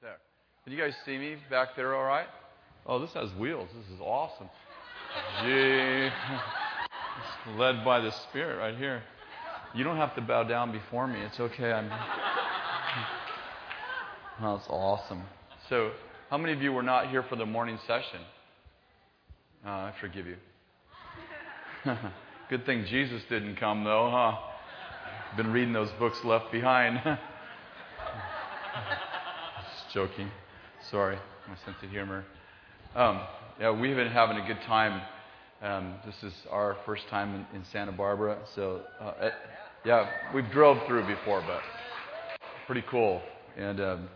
There. Can you guys see me back there all right? Oh, this has wheels. This is awesome. Gee. It's led by the Spirit right here. You don't have to bow down before me. It's okay. I'm. That's awesome. So, how many of you were not here for the morning session? Uh, I forgive you. Good thing Jesus didn't come, though, huh? Been reading those books left behind. Joking. Sorry, my sense of humor. Um, yeah, we've been having a good time. Um, this is our first time in, in Santa Barbara, so uh, it, yeah, we've drove through before, but pretty cool. And um,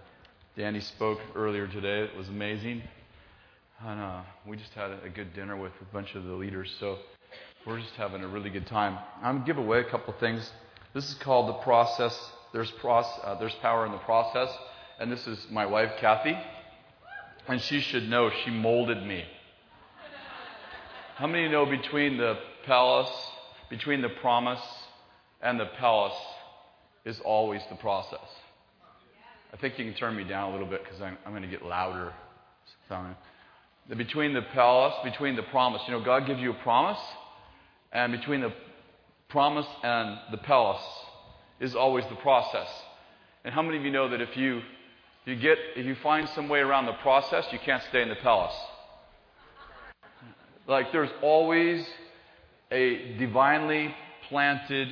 Danny spoke earlier today; it was amazing, and uh, we just had a, good dinner with a bunch of the leaders. So we're just having a really good time. I'm to give away a couple things. This is called the process. There's, uh, there's power in the process. And this is my wife, Kathy. And she should know she molded me. How many know between the palace, between the promise and the palace is always the process? I think you can turn me down a little bit because I'm, I'm going to get louder. Between the palace, between the promise. You know, God gives you a promise, and between the promise and the palace is always the process. And how many of you know that if you you get if you find some way around the process, you can't stay in the palace? Like there's always a divinely planted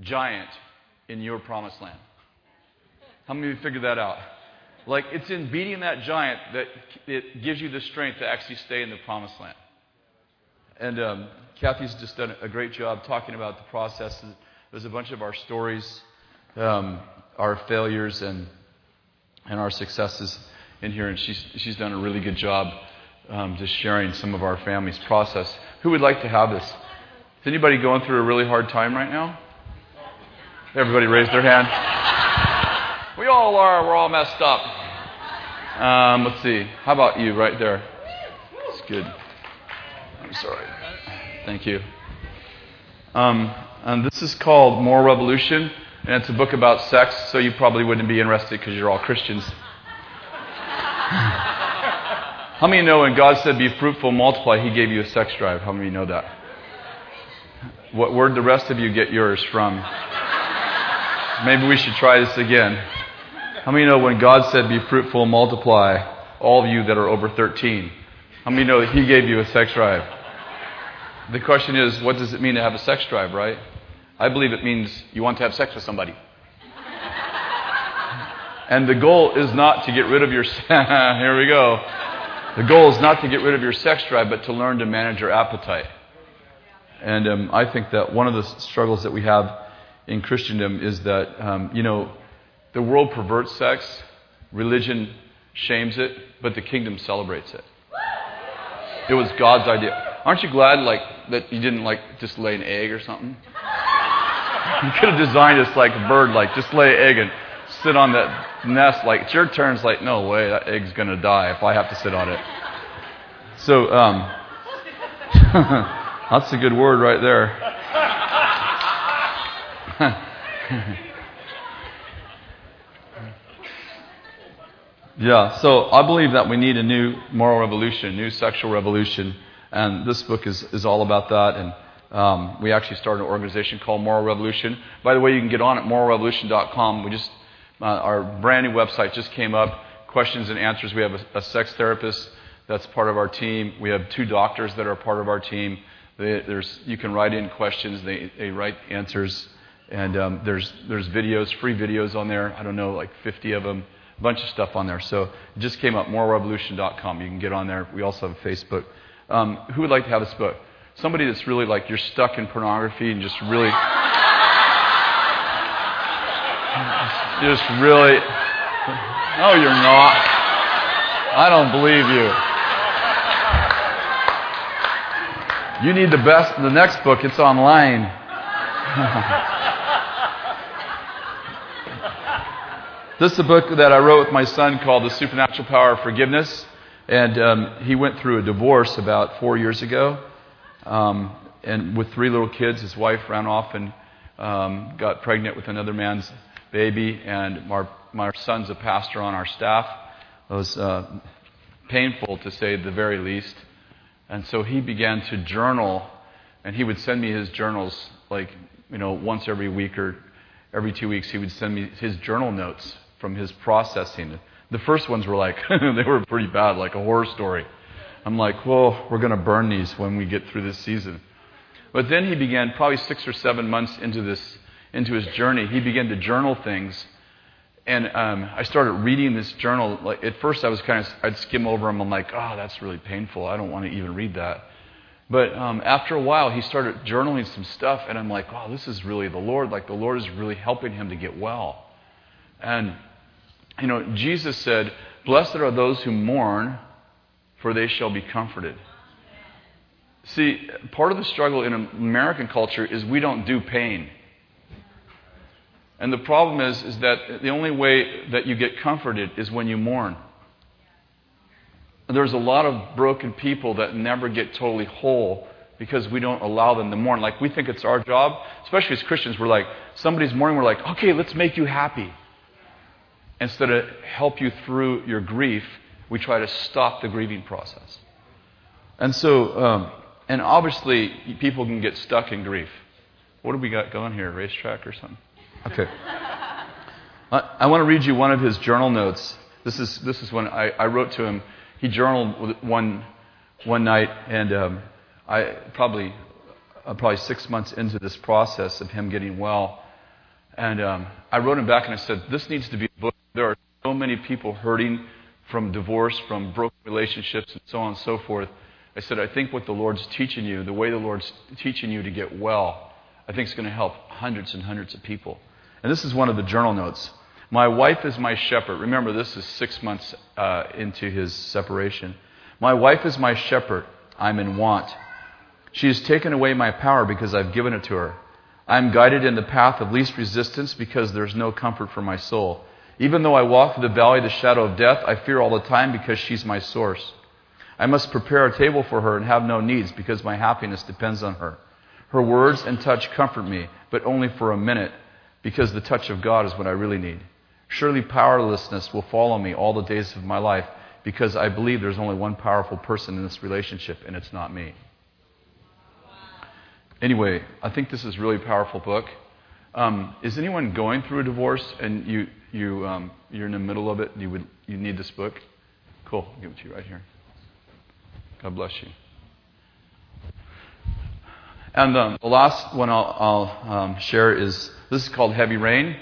giant in your promised land. How many of you figured that out? Like it's in beating that giant that it gives you the strength to actually stay in the promised land. And um, Kathy's just done a great job talking about the process. There's a bunch of our stories, um, our failures, and, and our successes in here, and she's, she's done a really good job um, just sharing some of our family's process. Who would like to have this? Is anybody going through a really hard time right now? Everybody raise their hand. We all are. We're all messed up. Um, let's see. How about you right there? It's good. I'm sorry. Thank you. Um, and this is called Moral Revolution, and it's a book about sex, so you probably wouldn't be interested because you're all Christians. How many know when God said, Be fruitful, multiply, He gave you a sex drive? How many know that? What, where'd the rest of you get yours from? Maybe we should try this again. How many know when God said, Be fruitful, multiply, all of you that are over 13? How many know that He gave you a sex drive? The question is, what does it mean to have a sex drive, right? I believe it means you want to have sex with somebody. and the goal is not to get rid of your. here we go. The goal is not to get rid of your sex drive, but to learn to manage your appetite. And um, I think that one of the struggles that we have in Christendom is that, um, you know, the world perverts sex, religion shames it, but the kingdom celebrates it. It was God's idea. Aren't you glad, like, that you didn't, like, just lay an egg or something? You could have designed this like a bird, like, just lay an egg and sit on that nest. Like, it's your turn. It's like, no way, that egg's to die if I have to sit on it. So, um, that's a good word right there. yeah, so I believe that we need a new moral revolution, new sexual revolution. And this book is, is all about that. And um, we actually started an organization called Moral Revolution. By the way, you can get on at moralrevolution.com. We just, uh, our brand new website just came up. Questions and answers. We have a, a, sex therapist that's part of our team. We have two doctors that are part of our team. They, there's, you can write in questions. They, they write answers. And um, there's, there's videos, free videos on there. I don't know, like 50 of them. A bunch of stuff on there. So it just came up, moralrevolution.com. You can get on there. We also have Facebook. Um, who would like to have this book? Somebody that's really like you're stuck in pornography and just really, just really. No, you're not. I don't believe you. You need the best. The next book, it's online. this is a book that I wrote with my son called The Supernatural Power of Forgiveness. And um, he went through a divorce about four years ago. Um, and with three little kids, his wife ran off and um, got pregnant with another man's baby, and our, my son's a pastor on our staff. It was uh, painful to say the very least. And so he began to journal, and he would send me his journals like, you know, once every week or every two weeks. He would send me his journal notes from his processing. The first ones were like, they were pretty bad, like a horror story. I'm like, well, we're going to burn these when we get through this season. But then he began, probably six or seven months into this, into his journey, he began to journal things. And um, I started reading this journal. Like at first, I was kind of, I'd skim over them. I'm like, oh, that's really painful. I don't want to even read that. But um, after a while, he started journaling some stuff, and I'm like, wow, this is really the Lord. Like the Lord is really helping him to get well. And you know, Jesus said, "Blessed are those who mourn, for they shall be comforted." See, part of the struggle in American culture is we don't do pain. And the problem is, is that the only way that you get comforted is when you mourn. There's a lot of broken people that never get totally whole because we don't allow them to mourn. Like we think it's our job, especially as Christians, we're like, somebody's mourning, we're like, okay, let's make you happy. Instead of help you through your grief, we try to stop the grieving process. And so, um, and obviously, people can get stuck in grief. What have we got going here? Racetrack or something? Okay. I, I want to read you one of his journal notes. This is, this is when I, I wrote to him. He journaled one, one night, and um, I probably, uh, probably six months into this process of him getting well. And um, I wrote him back and I said, This needs to be a book. There are so many people hurting from divorce, from broken relationships, and so on and so forth. I said, I think what the Lord's teaching you, the way the Lord's teaching you to get well, I think is going to help hundreds and hundreds of people. And this is one of the journal notes. My wife is my shepherd. Remember, this is six months uh, into his separation. My wife is my shepherd. I'm in want. She has taken away my power because I've given it to her. I am guided in the path of least resistance because there's no comfort for my soul. Even though I walk through the valley of the shadow of death, I fear all the time because she's my source. I must prepare a table for her and have no needs because my happiness depends on her. Her words and touch comfort me, but only for a minute because the touch of God is what I really need. Surely powerlessness will follow me all the days of my life because I believe there's only one powerful person in this relationship, and it's not me. Anyway, I think this is a really powerful book. Um, is anyone going through a divorce and you, you, um, you're in the middle of it? You, would, you need this book? Cool. I'll give it to you right here. God bless you. And um, the last one I'll, I'll um, share is this is called Heavy Rain.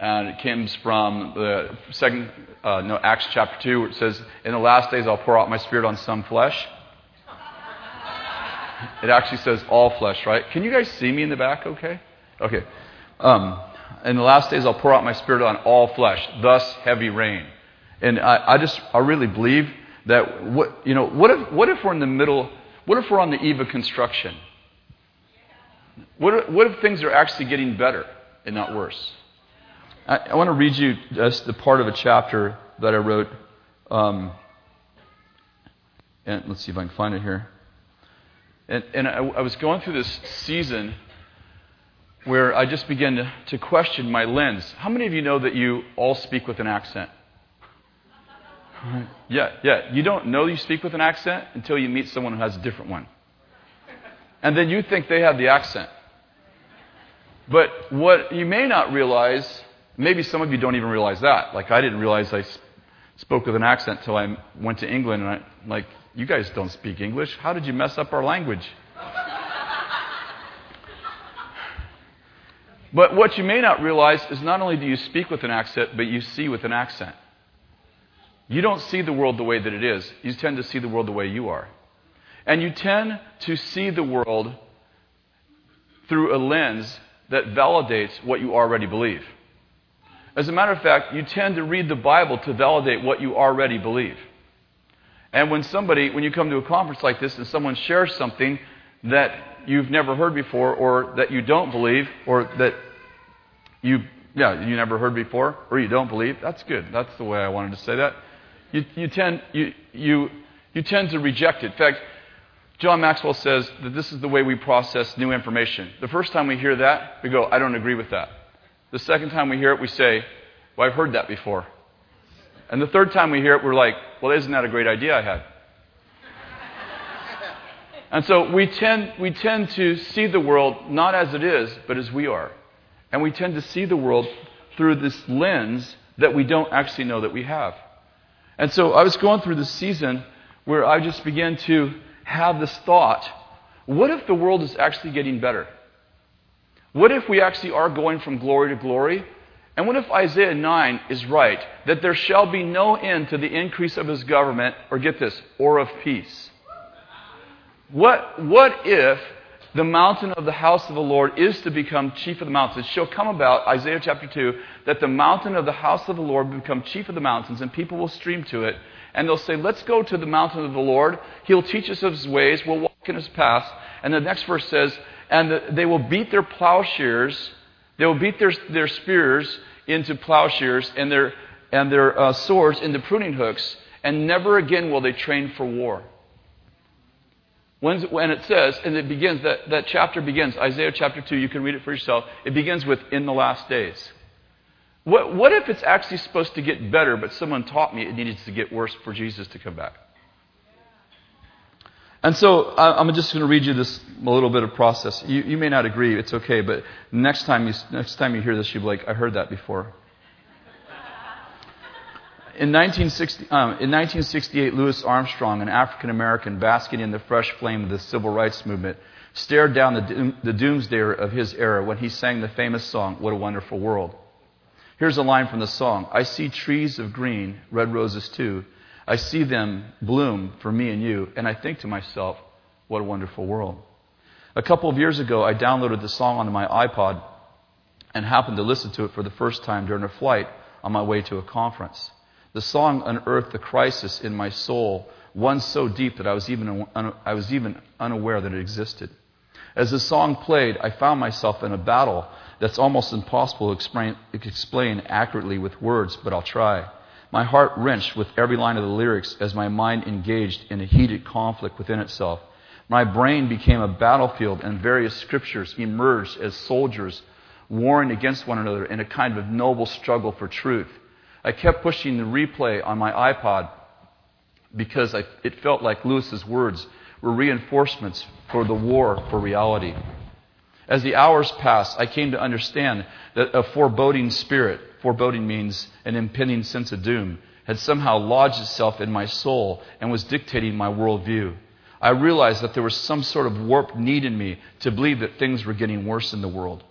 And it comes from the second, uh, no, Acts chapter 2, where it says, In the last days I'll pour out my spirit on some flesh. It actually says all flesh, right? Can you guys see me in the back okay? Okay. Um, in the last days I'll pour out my spirit on all flesh, thus heavy rain. And I, I just, I really believe that what, you know, what if, what if we're in the middle, what if we're on the eve of construction? What if, what if things are actually getting better and not worse? I, I want to read you just the part of a chapter that I wrote. Um, and let's see if I can find it here. And, and I, I was going through this season where I just began to, to question my lens. How many of you know that you all speak with an accent? Yeah, yeah. You don't know you speak with an accent until you meet someone who has a different one. And then you think they have the accent. But what you may not realize, maybe some of you don't even realize that. Like I didn't realize I spoke with an accent until I went to England and I, like, you guys don't speak English. How did you mess up our language? But what you may not realize is not only do you speak with an accent, but you see with an accent. You don't see the world the way that it is. You tend to see the world the way you are. And you tend to see the world through a lens that validates what you already believe. As a matter of fact, you tend to read the Bible to validate what you already believe. And when somebody, when you come to a conference like this and someone shares something that you've never heard before or that you don't believe or that you, yeah, you never heard before or you don't believe, that's good. That's the way I wanted to say that you, you, tend, you, you, you tend to reject it. In fact, John Maxwell says that this is the way we process new information. The first time we hear that, we go, I don't agree with that. The second time we hear it, we say, Well, I've heard that before. And the third time we hear it, we're like, Well, isn't that a great idea I had? And so we tend, we tend to see the world not as it is, but as we are. And we tend to see the world through this lens that we don't actually know that we have. And so I was going through this season where I just began to have this thought what if the world is actually getting better? What if we actually are going from glory to glory? And what if Isaiah 9 is right, that there shall be no end to the increase of his government, or get this, or of peace? What, what if the mountain of the house of the Lord is to become chief of the mountains. It shall come about, Isaiah chapter 2, that the mountain of the house of the Lord will become chief of the mountains, and people will stream to it. And they'll say, Let's go to the mountain of the Lord. He'll teach us of his ways. We'll walk in his paths. And the next verse says, And they will beat their plowshares, they will beat their, their spears into plowshares, and their, and their uh, swords into pruning hooks, and never again will they train for war. When, when it says, and it begins, that, that chapter begins, Isaiah chapter 2, you can read it for yourself. It begins with, in the last days. What, what if it's actually supposed to get better, but someone taught me it needed to get worse for Jesus to come back? And so I'm just going to read you this a little bit of process. You, you may not agree, it's okay, but next time you, next time you hear this, you'll be like, I heard that before. In 1960, um, in 1968, Louis Armstrong, an African American basking in the fresh flame of the civil rights movement, stared down the, doom, the doomsday of his era when he sang the famous song, What a Wonderful World. Here's a line from the song I see trees of green, red roses too. I see them bloom for me and you, and I think to myself, what a wonderful world. A couple of years ago, I downloaded the song onto my iPod and happened to listen to it for the first time during a flight on my way to a conference. The song unearthed the crisis in my soul, one so deep that I was even, I was even unaware that it existed. As the song played, I found myself in a battle that's almost impossible to explain, explain accurately with words, but I'll try. My heart wrenched with every line of the lyrics as my mind engaged in a heated conflict within itself. My brain became a battlefield, and various scriptures emerged as soldiers warring against one another in a kind of noble struggle for truth. I kept pushing the replay on my iPod because I, it felt like Louis's words were reinforcements for the war for reality. As the hours passed, I came to understand that a foreboding spirit, foreboding means an impending sense of doom, had somehow lodged itself in my soul and was dictating my worldview. I realized that there was some sort of warped need in me to believe that things were getting worse in the world.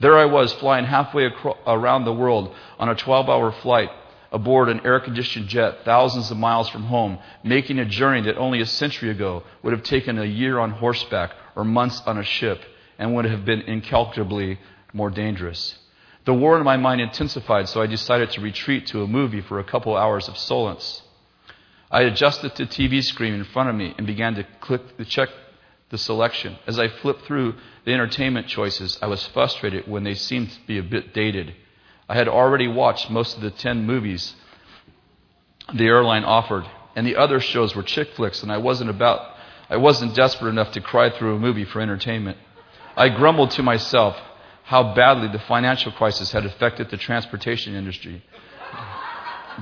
There I was, flying halfway acro- around the world on a 12 hour flight aboard an air conditioned jet thousands of miles from home, making a journey that only a century ago would have taken a year on horseback or months on a ship and would have been incalculably more dangerous. The war in my mind intensified, so I decided to retreat to a movie for a couple hours of solace. I adjusted the TV screen in front of me and began to click to check the selection. As I flipped through the entertainment choices, I was frustrated when they seemed to be a bit dated. I had already watched most of the 10 movies the airline offered, and the other shows were chick flicks, and I wasn't about I wasn't desperate enough to cry through a movie for entertainment. I grumbled to myself how badly the financial crisis had affected the transportation industry.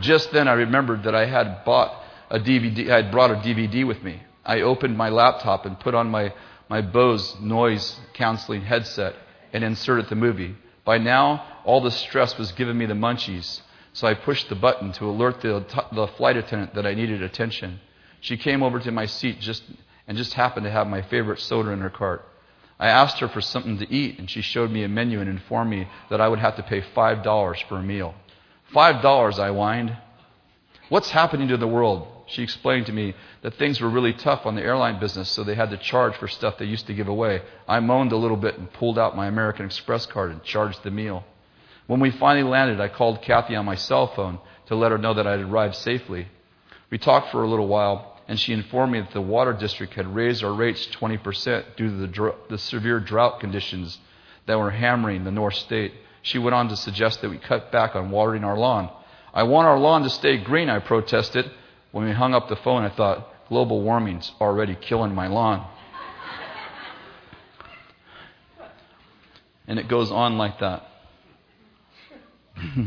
Just then I remembered that I had bought a DVD I had brought a DVD with me. I opened my laptop and put on my, my Bose noise canceling headset and inserted the movie. By now, all the stress was giving me the munchies, so I pushed the button to alert the, the flight attendant that I needed attention. She came over to my seat just, and just happened to have my favorite soda in her cart. I asked her for something to eat, and she showed me a menu and informed me that I would have to pay $5 for a meal. $5, I whined. What's happening to the world? She explained to me that things were really tough on the airline business, so they had to charge for stuff they used to give away. I moaned a little bit and pulled out my American Express card and charged the meal. When we finally landed, I called Kathy on my cell phone to let her know that I had arrived safely. We talked for a little while, and she informed me that the water district had raised our rates 20% due to the, dr- the severe drought conditions that were hammering the North State. She went on to suggest that we cut back on watering our lawn. I want our lawn to stay green, I protested. When we hung up the phone, I thought, global warming's already killing my lawn. and it goes on like that.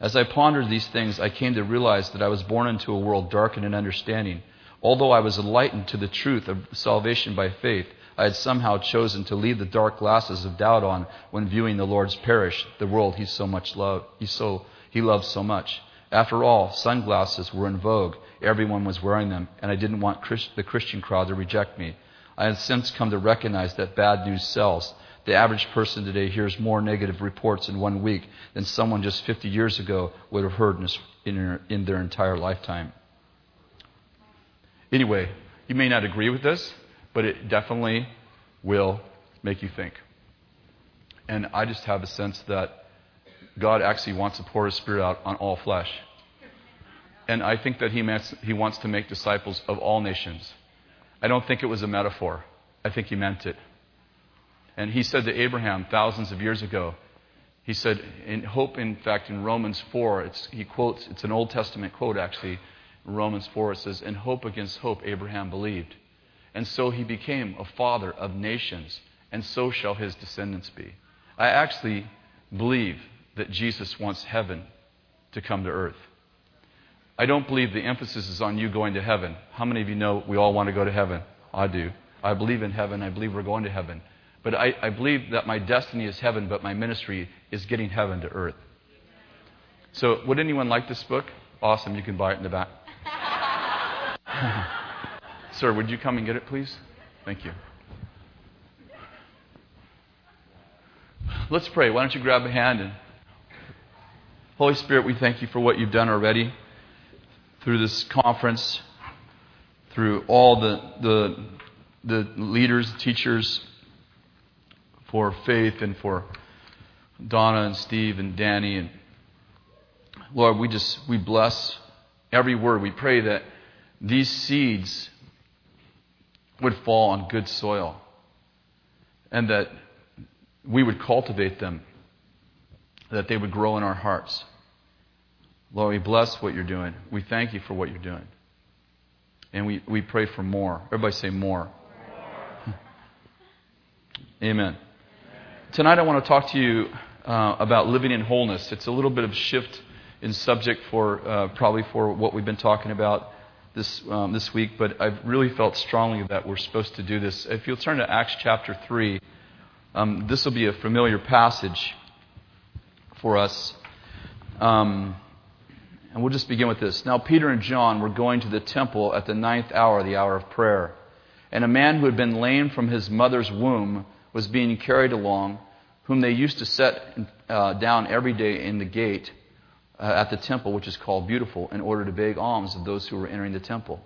As I pondered these things, I came to realize that I was born into a world darkened in understanding. Although I was enlightened to the truth of salvation by faith, I had somehow chosen to leave the dark glasses of doubt on when viewing the Lord's parish, the world he so much loved, he so he loved so much. After all, sunglasses were in vogue. Everyone was wearing them, and I didn't want Christ, the Christian crowd to reject me. I have since come to recognize that bad news sells. The average person today hears more negative reports in one week than someone just 50 years ago would have heard in, in their entire lifetime. Anyway, you may not agree with this, but it definitely will make you think. And I just have a sense that God actually wants to pour His Spirit out on all flesh. And I think that he, meant, he wants to make disciples of all nations. I don't think it was a metaphor. I think he meant it. And he said to Abraham thousands of years ago, he said, in hope, in fact, in Romans 4, he quotes, it's an Old Testament quote actually, Romans 4, it says, In hope against hope, Abraham believed. And so he became a father of nations, and so shall his descendants be. I actually believe that Jesus wants heaven to come to earth. I don't believe the emphasis is on you going to heaven. How many of you know we all want to go to heaven? I do. I believe in heaven. I believe we're going to heaven. But I, I believe that my destiny is heaven, but my ministry is getting heaven to earth. So, would anyone like this book? Awesome. You can buy it in the back. Sir, would you come and get it, please? Thank you. Let's pray. Why don't you grab a hand and Holy Spirit, we thank you for what you've done already through this conference, through all the, the, the leaders, teachers for faith, and for Donna and Steve and Danny. And Lord, we just, we bless every word. We pray that these seeds would fall on good soil and that we would cultivate them, that they would grow in our hearts. Lord, we bless what you're doing. We thank you for what you're doing. And we, we pray for more. Everybody say more. more. Amen. Tonight I want to talk to you uh, about living in wholeness. It's a little bit of a shift in subject for uh, probably for what we've been talking about this, um, this week, but I've really felt strongly that we're supposed to do this. If you'll turn to Acts chapter 3, um, this will be a familiar passage for us. Um, and we'll just begin with this. Now, Peter and John were going to the temple at the ninth hour, the hour of prayer. And a man who had been lame from his mother's womb was being carried along, whom they used to set uh, down every day in the gate uh, at the temple, which is called Beautiful, in order to beg alms of those who were entering the temple.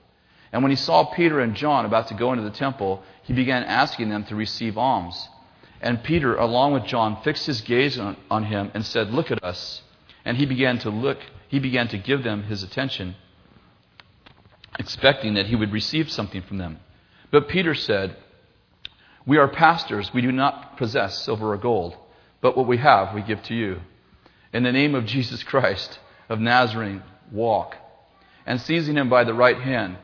And when he saw Peter and John about to go into the temple, he began asking them to receive alms. And Peter, along with John, fixed his gaze on, on him and said, Look at us. And he began to look he began to give them his attention, expecting that he would receive something from them. But Peter said, We are pastors. We do not possess silver or gold, but what we have we give to you. In the name of Jesus Christ of Nazareth, walk. And seizing him by the right hand,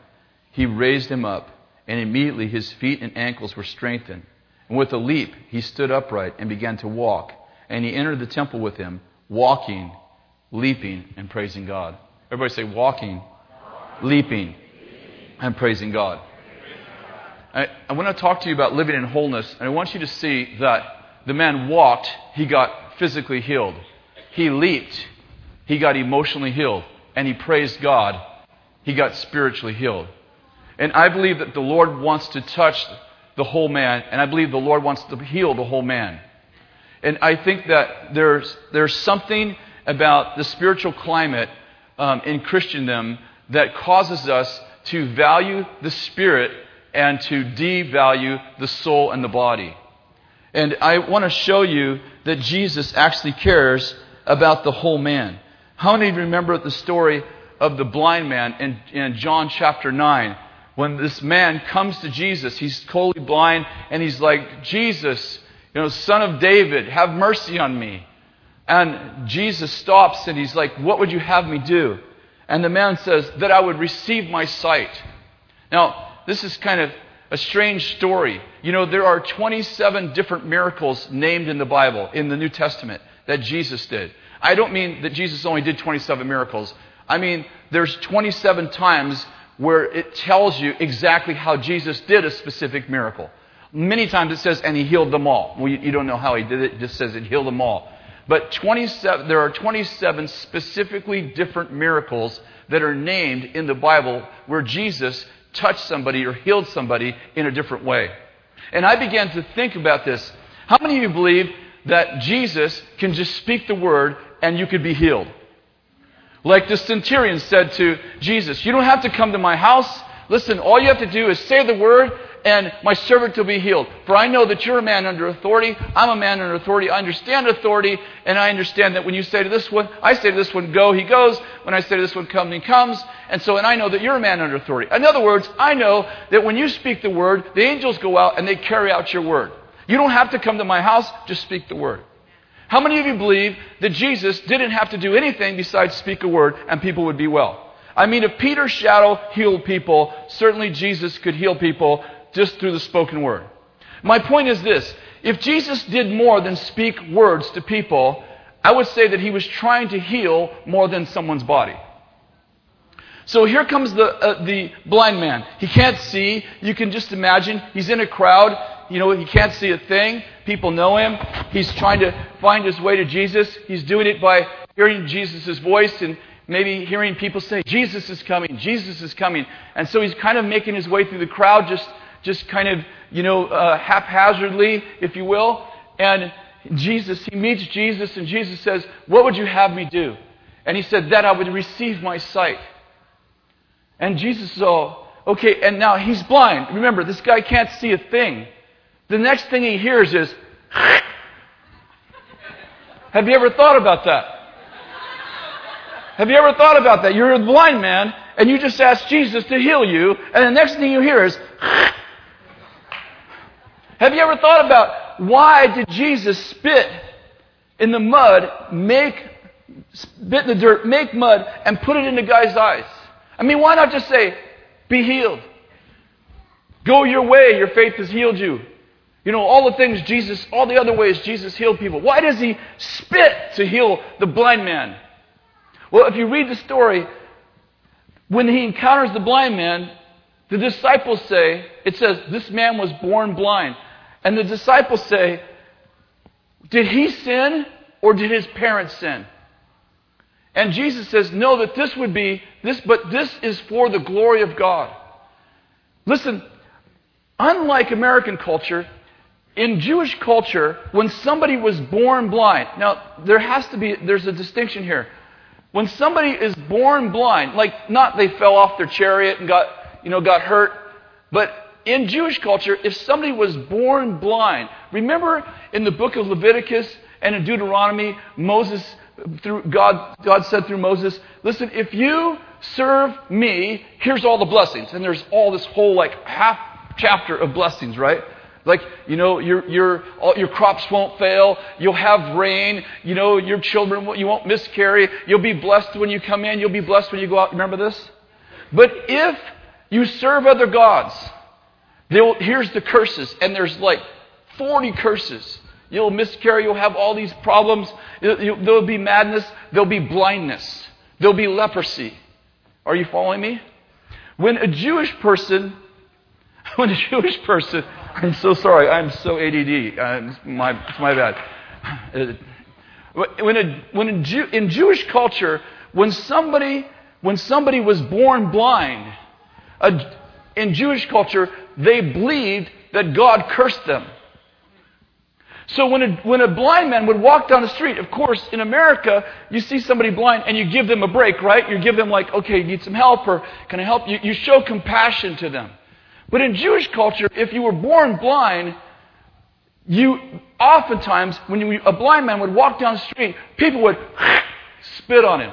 he raised him up, and immediately his feet and ankles were strengthened. And with a leap, he stood upright and began to walk. And he entered the temple with him, walking leaping, and praising God. Everybody say walking, leaping, and praising God. I, I want to talk to you about living in wholeness, and I want you to see that the man walked, he got physically healed. He leaped, he got emotionally healed. And he praised God, he got spiritually healed. And I believe that the Lord wants to touch the whole man, and I believe the Lord wants to heal the whole man. And I think that there's, there's something about the spiritual climate um, in Christendom that causes us to value the spirit and to devalue the soul and the body. And I want to show you that Jesus actually cares about the whole man. How many remember the story of the blind man in, in John chapter 9? When this man comes to Jesus, he's totally blind, and he's like, Jesus, you know, son of David, have mercy on me. And Jesus stops and he's like, What would you have me do? And the man says, That I would receive my sight. Now, this is kind of a strange story. You know, there are 27 different miracles named in the Bible, in the New Testament, that Jesus did. I don't mean that Jesus only did 27 miracles. I mean, there's 27 times where it tells you exactly how Jesus did a specific miracle. Many times it says, and he healed them all. Well, you, you don't know how he did it, it just says it healed them all. But 27, there are 27 specifically different miracles that are named in the Bible where Jesus touched somebody or healed somebody in a different way. And I began to think about this. How many of you believe that Jesus can just speak the word and you could be healed? Like the centurion said to Jesus, You don't have to come to my house. Listen, all you have to do is say the word, and my servant will be healed. For I know that you're a man under authority. I'm a man under authority. I understand authority, and I understand that when you say to this one, I say to this one, go, he goes. When I say to this one, come, he comes. And so, and I know that you're a man under authority. In other words, I know that when you speak the word, the angels go out and they carry out your word. You don't have to come to my house, just speak the word. How many of you believe that Jesus didn't have to do anything besides speak a word and people would be well? I mean, if Peter's shadow healed people, certainly Jesus could heal people just through the spoken word. My point is this if Jesus did more than speak words to people, I would say that he was trying to heal more than someone's body. So here comes the, uh, the blind man. He can't see. You can just imagine. He's in a crowd. You know, he can't see a thing. People know him. He's trying to find his way to Jesus. He's doing it by hearing Jesus' voice and maybe hearing people say, Jesus is coming, Jesus is coming. And so he's kind of making his way through the crowd, just just kind of, you know, uh, haphazardly, if you will. And Jesus, he meets Jesus, and Jesus says, What would you have me do? And he said, That I would receive my sight. And Jesus saw, okay, and now he's blind. Remember, this guy can't see a thing. The next thing he hears is, Have you ever thought about that? Have you ever thought about that? You're a blind man, and you just ask Jesus to heal you, and the next thing you hear is, have you ever thought about why did Jesus spit in the mud, make spit in the dirt, make mud, and put it in the guy's eyes? I mean, why not just say, be healed? Go your way, your faith has healed you. You know, all the things Jesus, all the other ways Jesus healed people. Why does he spit to heal the blind man? Well, if you read the story, when he encounters the blind man, the disciples say, it says, this man was born blind. And the disciples say, Did he sin or did his parents sin? And Jesus says, No, that this would be this, but this is for the glory of God. Listen, unlike American culture, in Jewish culture, when somebody was born blind, now there has to be, there's a distinction here. When somebody is born blind, like not they fell off their chariot and got, you know, got hurt, but in Jewish culture, if somebody was born blind, remember in the book of Leviticus and in Deuteronomy, Moses, through God, God said through Moses, listen, if you serve me, here's all the blessings. And there's all this whole like half chapter of blessings, right? Like, you know, your, your, all, your crops won't fail. You'll have rain. You know, your children, you won't miscarry. You'll be blessed when you come in. You'll be blessed when you go out. Remember this? But if you serve other gods, Will, here's the curses, and there's like 40 curses. You'll miscarry, you'll have all these problems. There'll be madness, there'll be blindness, there'll be leprosy. Are you following me? When a Jewish person, when a Jewish person, I'm so sorry, I'm so ADD. It's, my, it's my bad. When a, when a Jew, in Jewish culture, when somebody, when somebody was born blind, a, in Jewish culture, they believed that God cursed them. So when a, when a blind man would walk down the street, of course, in America, you see somebody blind and you give them a break, right? You give them like, okay, you need some help or can I help you? You show compassion to them. But in Jewish culture, if you were born blind, you oftentimes, when you, a blind man would walk down the street, people would spit on him.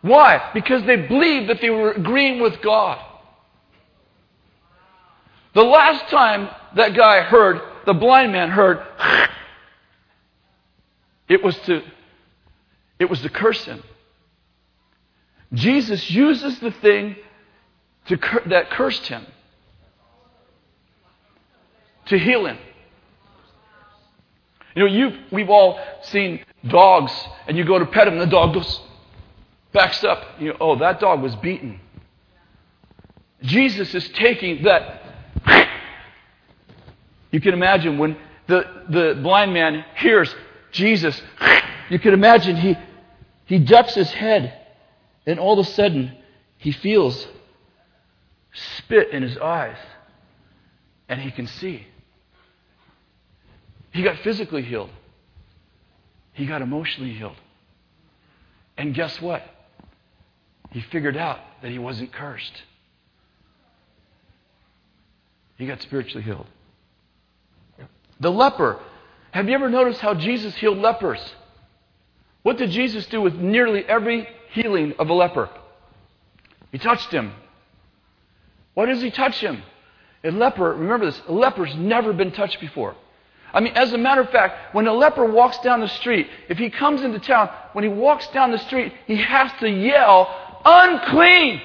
Why? Because they believed that they were agreeing with God. The last time that guy heard, the blind man heard, it was to, it was to curse him. Jesus uses the thing to, that cursed him to heal him. You know, you we've all seen dogs, and you go to pet and the dog goes, backs up. You know, oh, that dog was beaten. Jesus is taking that. You can imagine when the, the blind man hears Jesus, you can imagine he, he ducks his head, and all of a sudden he feels spit in his eyes, and he can see. He got physically healed, he got emotionally healed. And guess what? He figured out that he wasn't cursed. He got spiritually healed. The leper. Have you ever noticed how Jesus healed lepers? What did Jesus do with nearly every healing of a leper? He touched him. Why does he touch him? A leper, remember this, a leper's never been touched before. I mean, as a matter of fact, when a leper walks down the street, if he comes into town, when he walks down the street, he has to yell, unclean!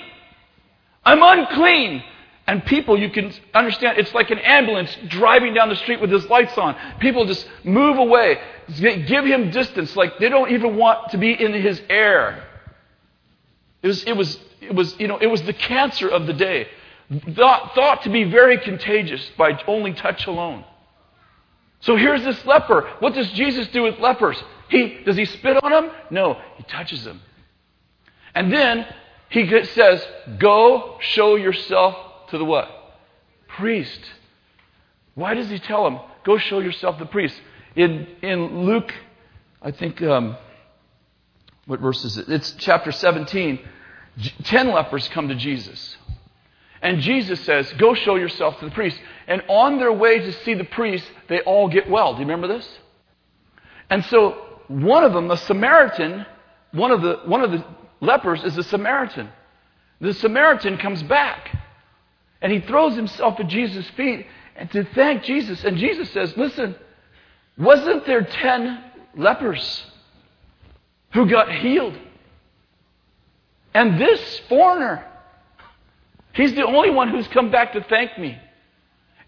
I'm unclean! And people, you can understand, it's like an ambulance driving down the street with his lights on. People just move away, give him distance, like they don't even want to be in his air. It was, it was, it was, you know, it was the cancer of the day, thought, thought to be very contagious by only touch alone. So here's this leper. What does Jesus do with lepers? He, does he spit on them? No, he touches them. And then he says, Go show yourself to the what? Priest. Why does he tell him, Go show yourself the priest? In, in Luke, I think, um, what verse is it? It's chapter 17. Ten lepers come to Jesus. And Jesus says, Go show yourself to the priest. And on their way to see the priest, they all get well. Do you remember this? And so one of them, a Samaritan, one of the, one of the lepers is a Samaritan. The Samaritan comes back and he throws himself at Jesus' feet and to thank Jesus. And Jesus says, Listen, wasn't there 10 lepers who got healed? And this foreigner, he's the only one who's come back to thank me.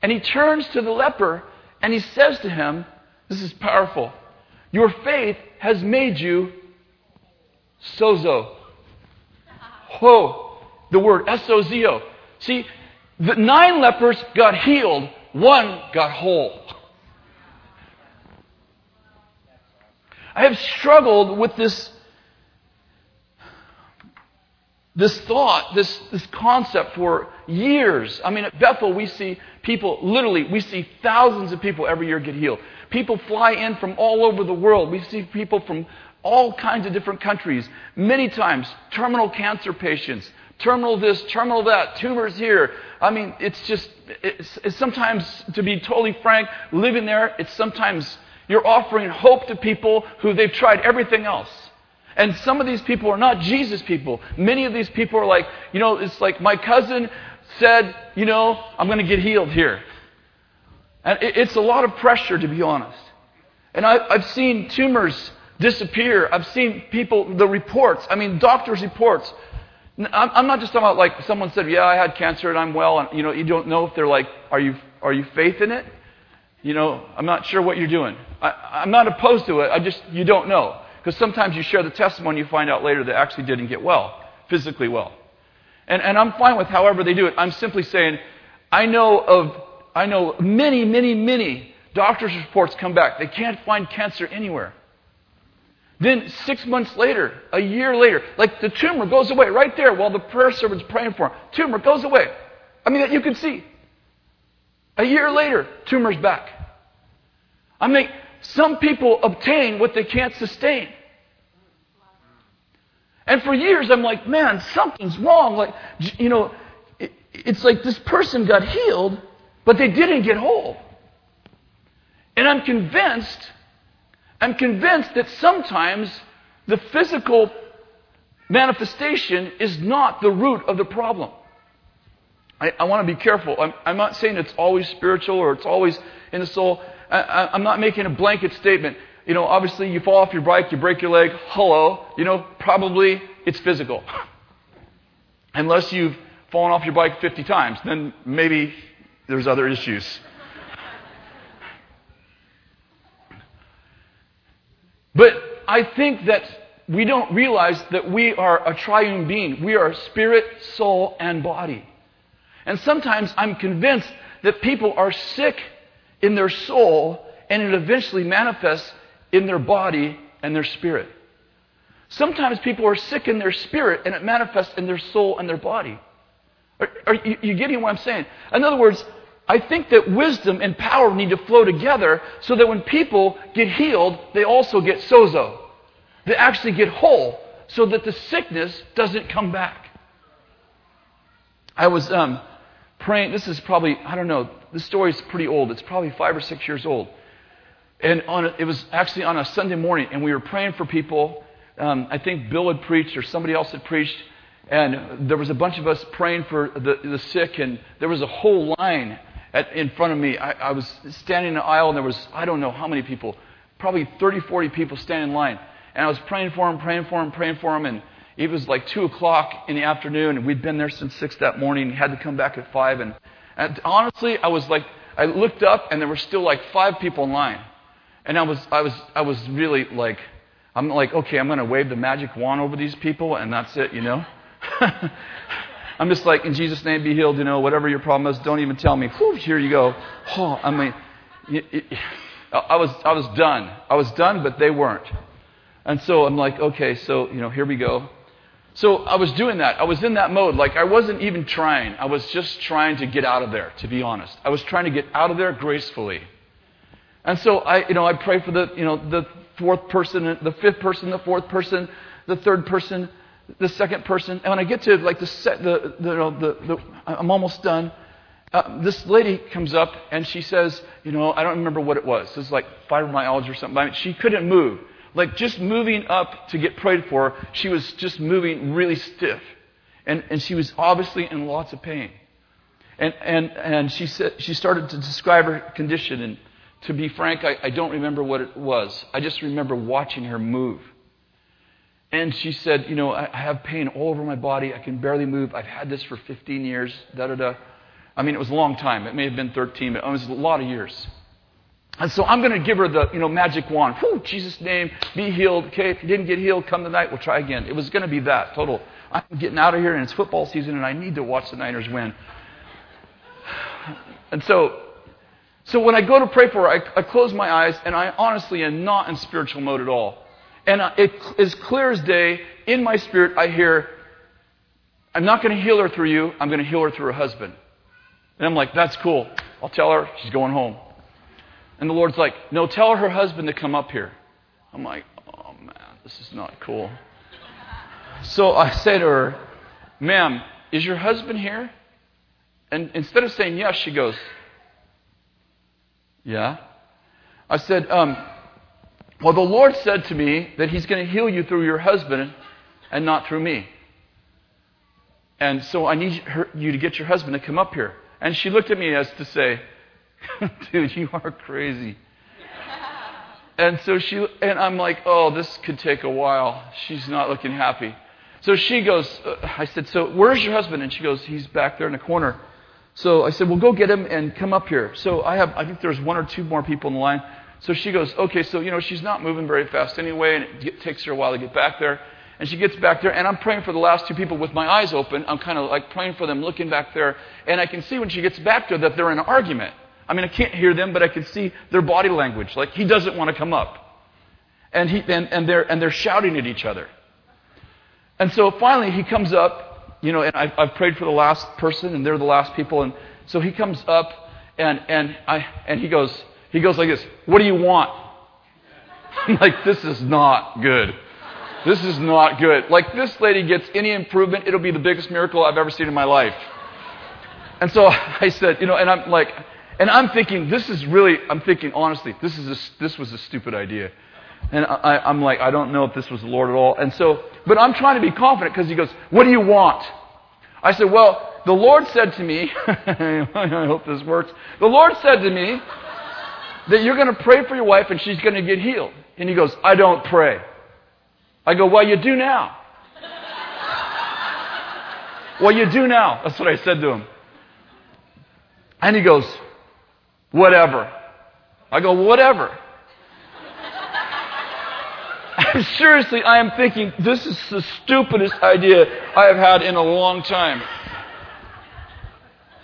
And he turns to the leper and he says to him, This is powerful. Your faith has made you sozo. Ho, the word S-O-Z-O. See, the nine lepers got healed, one got whole. I have struggled with this, this thought, this, this concept for years. I mean, at Bethel, we see people, literally, we see thousands of people every year get healed. People fly in from all over the world. We see people from all kinds of different countries. Many times, terminal cancer patients, terminal this, terminal that, tumors here. I mean, it's just, it's, it's sometimes, to be totally frank, living there, it's sometimes you're offering hope to people who they've tried everything else. And some of these people are not Jesus people. Many of these people are like, you know, it's like my cousin said, you know, I'm going to get healed here. And it's a lot of pressure, to be honest. And I, I've seen tumors disappear. I've seen people, the reports, I mean, doctors' reports. I'm not just talking about like someone said, yeah, I had cancer and I'm well, and you know, you don't know if they're like, are you, are you faith in it? You know, I'm not sure what you're doing. I, I'm not opposed to it. I just, you don't know. Because sometimes you share the testimony, you find out later that actually didn't get well, physically well. And, and I'm fine with however they do it. I'm simply saying, I know of, I know many, many, many doctors' reports come back. They can't find cancer anywhere. Then six months later, a year later, like the tumor goes away right there while the prayer servant's praying for him. Tumor goes away. I mean, you can see. A year later, tumor's back. I mean, some people obtain what they can't sustain. And for years, I'm like, man, something's wrong. Like, you know, it, it's like this person got healed, but they didn't get whole. And I'm convinced I'm convinced that sometimes the physical manifestation is not the root of the problem. I, I want to be careful. I'm, I'm, not saying it's always spiritual or it's always in the soul. I, am not making a blanket statement. You know, obviously, you fall off your bike, you break your leg. Hello. You know, probably it's physical. Unless you've fallen off your bike 50 times, then maybe there's other issues. But I think that we don't realize that we are a triune being. We are spirit, soul, and body. And sometimes I'm convinced that people are sick in their soul and it eventually manifests in their body and their spirit. Sometimes people are sick in their spirit and it manifests in their soul and their body. Are, are you, you getting what I'm saying? In other words, I think that wisdom and power need to flow together so that when people get healed, they also get sozo. They actually get whole so that the sickness doesn't come back. I was um, praying, this is probably, I don't know, this story is pretty old. It's probably five or six years old. And a, it was actually on a Sunday morning, and we were praying for people. Um, I think Bill had preached or somebody else had preached, and there was a bunch of us praying for the, the sick, and there was a whole line at, in front of me. I, I was standing in the aisle, and there was, I don't know how many people, probably 30, 40 people standing in line. And I was praying for him, praying for him, praying for him, and it was like 2 o'clock in the afternoon, and we'd been there since 6 that morning, had to come back at 5. And, and honestly, I was like, I looked up, and there were still like five people in line. And I was, I was, I was really like, I'm like, okay, I'm going to wave the magic wand over these people, and that's it, you know? I'm just like, in Jesus' name, be healed, you know, whatever your problem is, don't even tell me. Whew, here you go. Oh, I mean, I was, I was done. I was done, but they weren't. And so I'm like, okay, so, you know, here we go. So I was doing that. I was in that mode. Like I wasn't even trying. I was just trying to get out of there, to be honest. I was trying to get out of there gracefully. And so I, you know, I pray for the, you know, the fourth person, the fifth person, the fourth person, the third person, the second person. And when I get to like the set, the, the, the, the I'm almost done. Uh, this lady comes up and she says, you know, I don't remember what it was. It was like fibromyalgia or something. I mean, she couldn't move. Like just moving up to get prayed for, she was just moving really stiff. And, and she was obviously in lots of pain. And, and, and she, said, she started to describe her condition. And to be frank, I, I don't remember what it was. I just remember watching her move. And she said, You know, I have pain all over my body. I can barely move. I've had this for 15 years. Da da da. I mean, it was a long time. It may have been 13, but it was a lot of years. And so I'm going to give her the, you know, magic wand. Whew, Jesus' name, be healed. Okay, if you didn't get healed, come tonight. We'll try again. It was going to be that total. I'm getting out of here, and it's football season, and I need to watch the Niners win. And so, so when I go to pray for her, I, I close my eyes, and I honestly am not in spiritual mode at all. And it is clear as day in my spirit. I hear, "I'm not going to heal her through you. I'm going to heal her through her husband." And I'm like, "That's cool. I'll tell her she's going home." And the Lord's like, No, tell her husband to come up here. I'm like, Oh man, this is not cool. So I say to her, Ma'am, is your husband here? And instead of saying yes, she goes, Yeah. I said, um, Well, the Lord said to me that He's going to heal you through your husband and not through me. And so I need her, you to get your husband to come up here. And she looked at me as to say, Dude, you are crazy. And so she, and I'm like, oh, this could take a while. She's not looking happy. So she goes, uh, I said, so where's your husband? And she goes, he's back there in the corner. So I said, well, go get him and come up here. So I have, I think there's one or two more people in the line. So she goes, okay, so, you know, she's not moving very fast anyway, and it takes her a while to get back there. And she gets back there, and I'm praying for the last two people with my eyes open. I'm kind of like praying for them, looking back there. And I can see when she gets back there that they're in an argument. I mean, I can't hear them, but I can see their body language. Like he doesn't want to come up. And, he, and, and, they're, and they're shouting at each other. And so finally he comes up, you know, and I've, I've prayed for the last person, and they're the last people. And so he comes up, and, and, I, and he, goes, he goes like this What do you want? I'm like, this is not good. This is not good. Like, this lady gets any improvement, it'll be the biggest miracle I've ever seen in my life. And so I said, you know, and I'm like, and I'm thinking, this is really, I'm thinking, honestly, this, is a, this was a stupid idea. And I, I'm like, I don't know if this was the Lord at all. And so, but I'm trying to be confident because he goes, What do you want? I said, Well, the Lord said to me, I hope this works. The Lord said to me that you're going to pray for your wife and she's going to get healed. And he goes, I don't pray. I go, Well, you do now. well, you do now. That's what I said to him. And he goes, Whatever. I go, whatever. seriously, I am thinking, this is the stupidest idea I have had in a long time.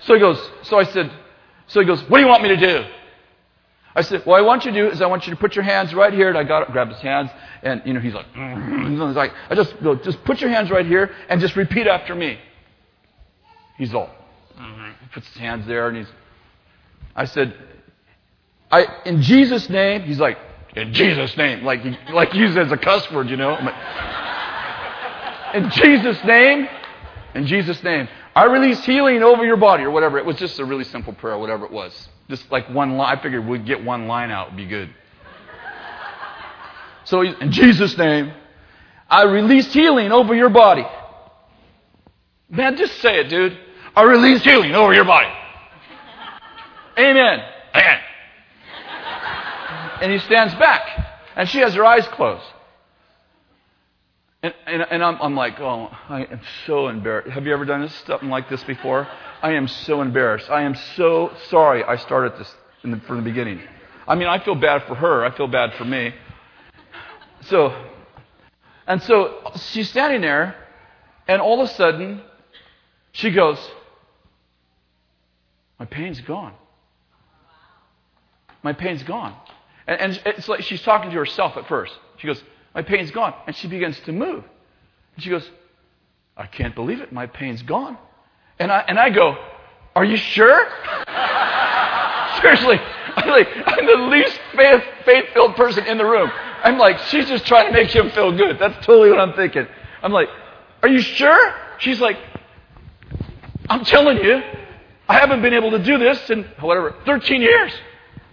So he goes, so I said, so he goes, what do you want me to do? I said, what I want you to do is I want you to put your hands right here. And I got grabbed his hands, and you know he's like, mm-hmm. he's like, I just go, just put your hands right here and just repeat after me. He's all, mm-hmm. he puts his hands there, and he's. I said, I in Jesus' name. He's like, in Jesus' name, like like used as a cuss word, you know. Like, in Jesus' name, in Jesus' name, I release healing over your body, or whatever. It was just a really simple prayer, whatever it was. Just like one line. I figured we'd get one line out, would be good. So, in Jesus' name, I release healing over your body. Man, just say it, dude. I release healing over your body. Amen. Amen. And he stands back. And she has her eyes closed. And, and, and I'm, I'm, like, oh, I am so embarrassed. Have you ever done this, something like this before? I am so embarrassed. I am so sorry I started this the, from the beginning. I mean, I feel bad for her. I feel bad for me. So, and so she's standing there, and all of a sudden, she goes, My pain's gone. My pain's gone. And, and it's like she's talking to herself at first. She goes, my pain's gone. And she begins to move. And she goes, I can't believe it. My pain's gone. And I, and I go, Are you sure? Seriously, I'm, like, I'm the least faith filled person in the room. I'm like, She's just trying to make him feel good. That's totally what I'm thinking. I'm like, Are you sure? She's like, I'm telling you, I haven't been able to do this in whatever, 13 years.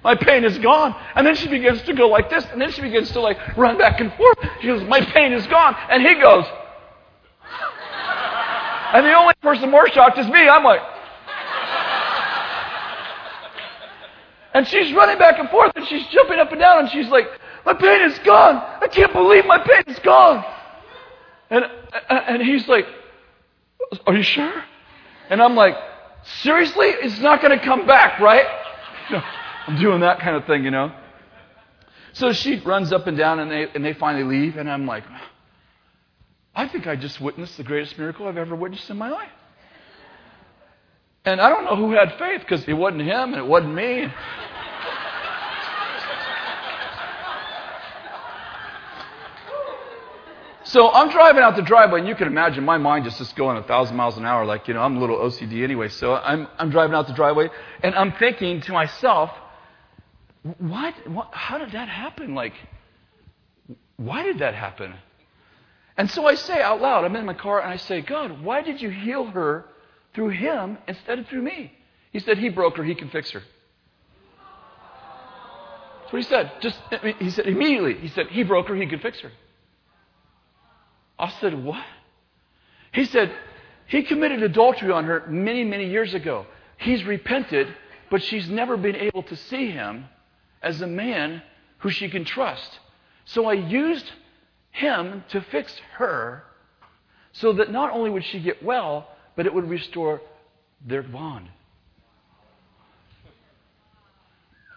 My pain is gone. And then she begins to go like this, and then she begins to like run back and forth. She goes, My pain is gone. And he goes, and the only person more shocked is me. I'm like, and she's running back and forth, and she's jumping up and down, and she's like, My pain is gone. I can't believe my pain is gone. And, and he's like, Are you sure? And I'm like, Seriously? It's not going to come back, right? I'm doing that kind of thing, you know. So she runs up and down, and they, and they finally leave, and I'm like, I think I just witnessed the greatest miracle I've ever witnessed in my life. And I don't know who had faith because it wasn't him and it wasn't me. So I'm driving out the driveway, and you can imagine my mind just is going a thousand miles an hour, like you know I'm a little OCD anyway. So I'm I'm driving out the driveway, and I'm thinking to myself, what, what, how did that happen? Like, why did that happen? And so I say out loud, I'm in my car, and I say, God, why did you heal her through him instead of through me? He said, He broke her, He can fix her. That's what he said. Just, he said, immediately, he said, He broke her, He could fix her. I said, What? He said, He committed adultery on her many, many years ago. He's repented, but she's never been able to see him as a man who she can trust. So I used him to fix her so that not only would she get well, but it would restore their bond.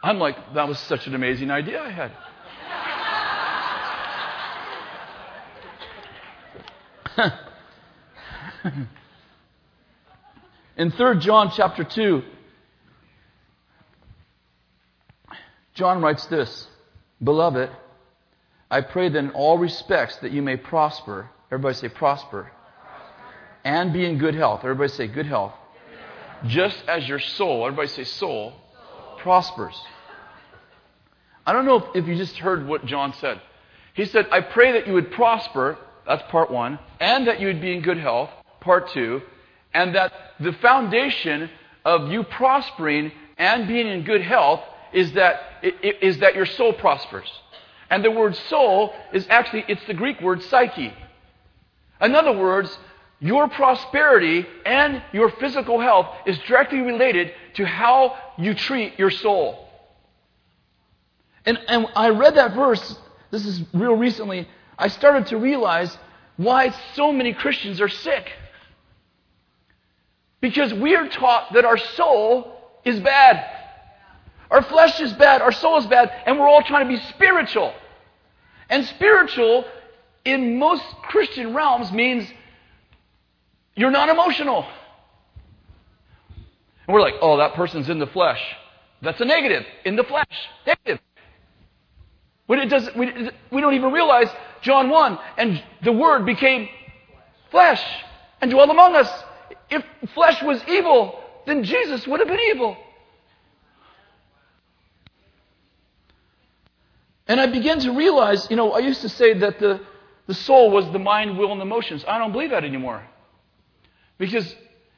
I'm like, that was such an amazing idea I had. In 3 John chapter 2, John writes this Beloved, I pray that in all respects that you may prosper. Everybody say prosper. And be in good health. Everybody say good health. Just as your soul, everybody say soul, prospers. I don't know if, if you just heard what John said. He said, I pray that you would prosper, that's part one, and that you would be in good health, part two, and that the foundation of you prospering and being in good health is that, is that your soul prospers. And the word soul is actually, it's the Greek word psyche. In other words, your prosperity and your physical health is directly related to how you treat your soul. And, and I read that verse, this is real recently, I started to realize why so many Christians are sick. Because we are taught that our soul is bad. Our flesh is bad, our soul is bad, and we're all trying to be spiritual. And spiritual, in most Christian realms, means you're not emotional. And we're like, oh, that person's in the flesh. That's a negative. In the flesh. Negative. When it does, we, we don't even realize John 1, and the Word became flesh and dwelt among us. If flesh was evil, then Jesus would have been evil. And I began to realize, you know, I used to say that the, the soul was the mind, will, and emotions. I don't believe that anymore. Because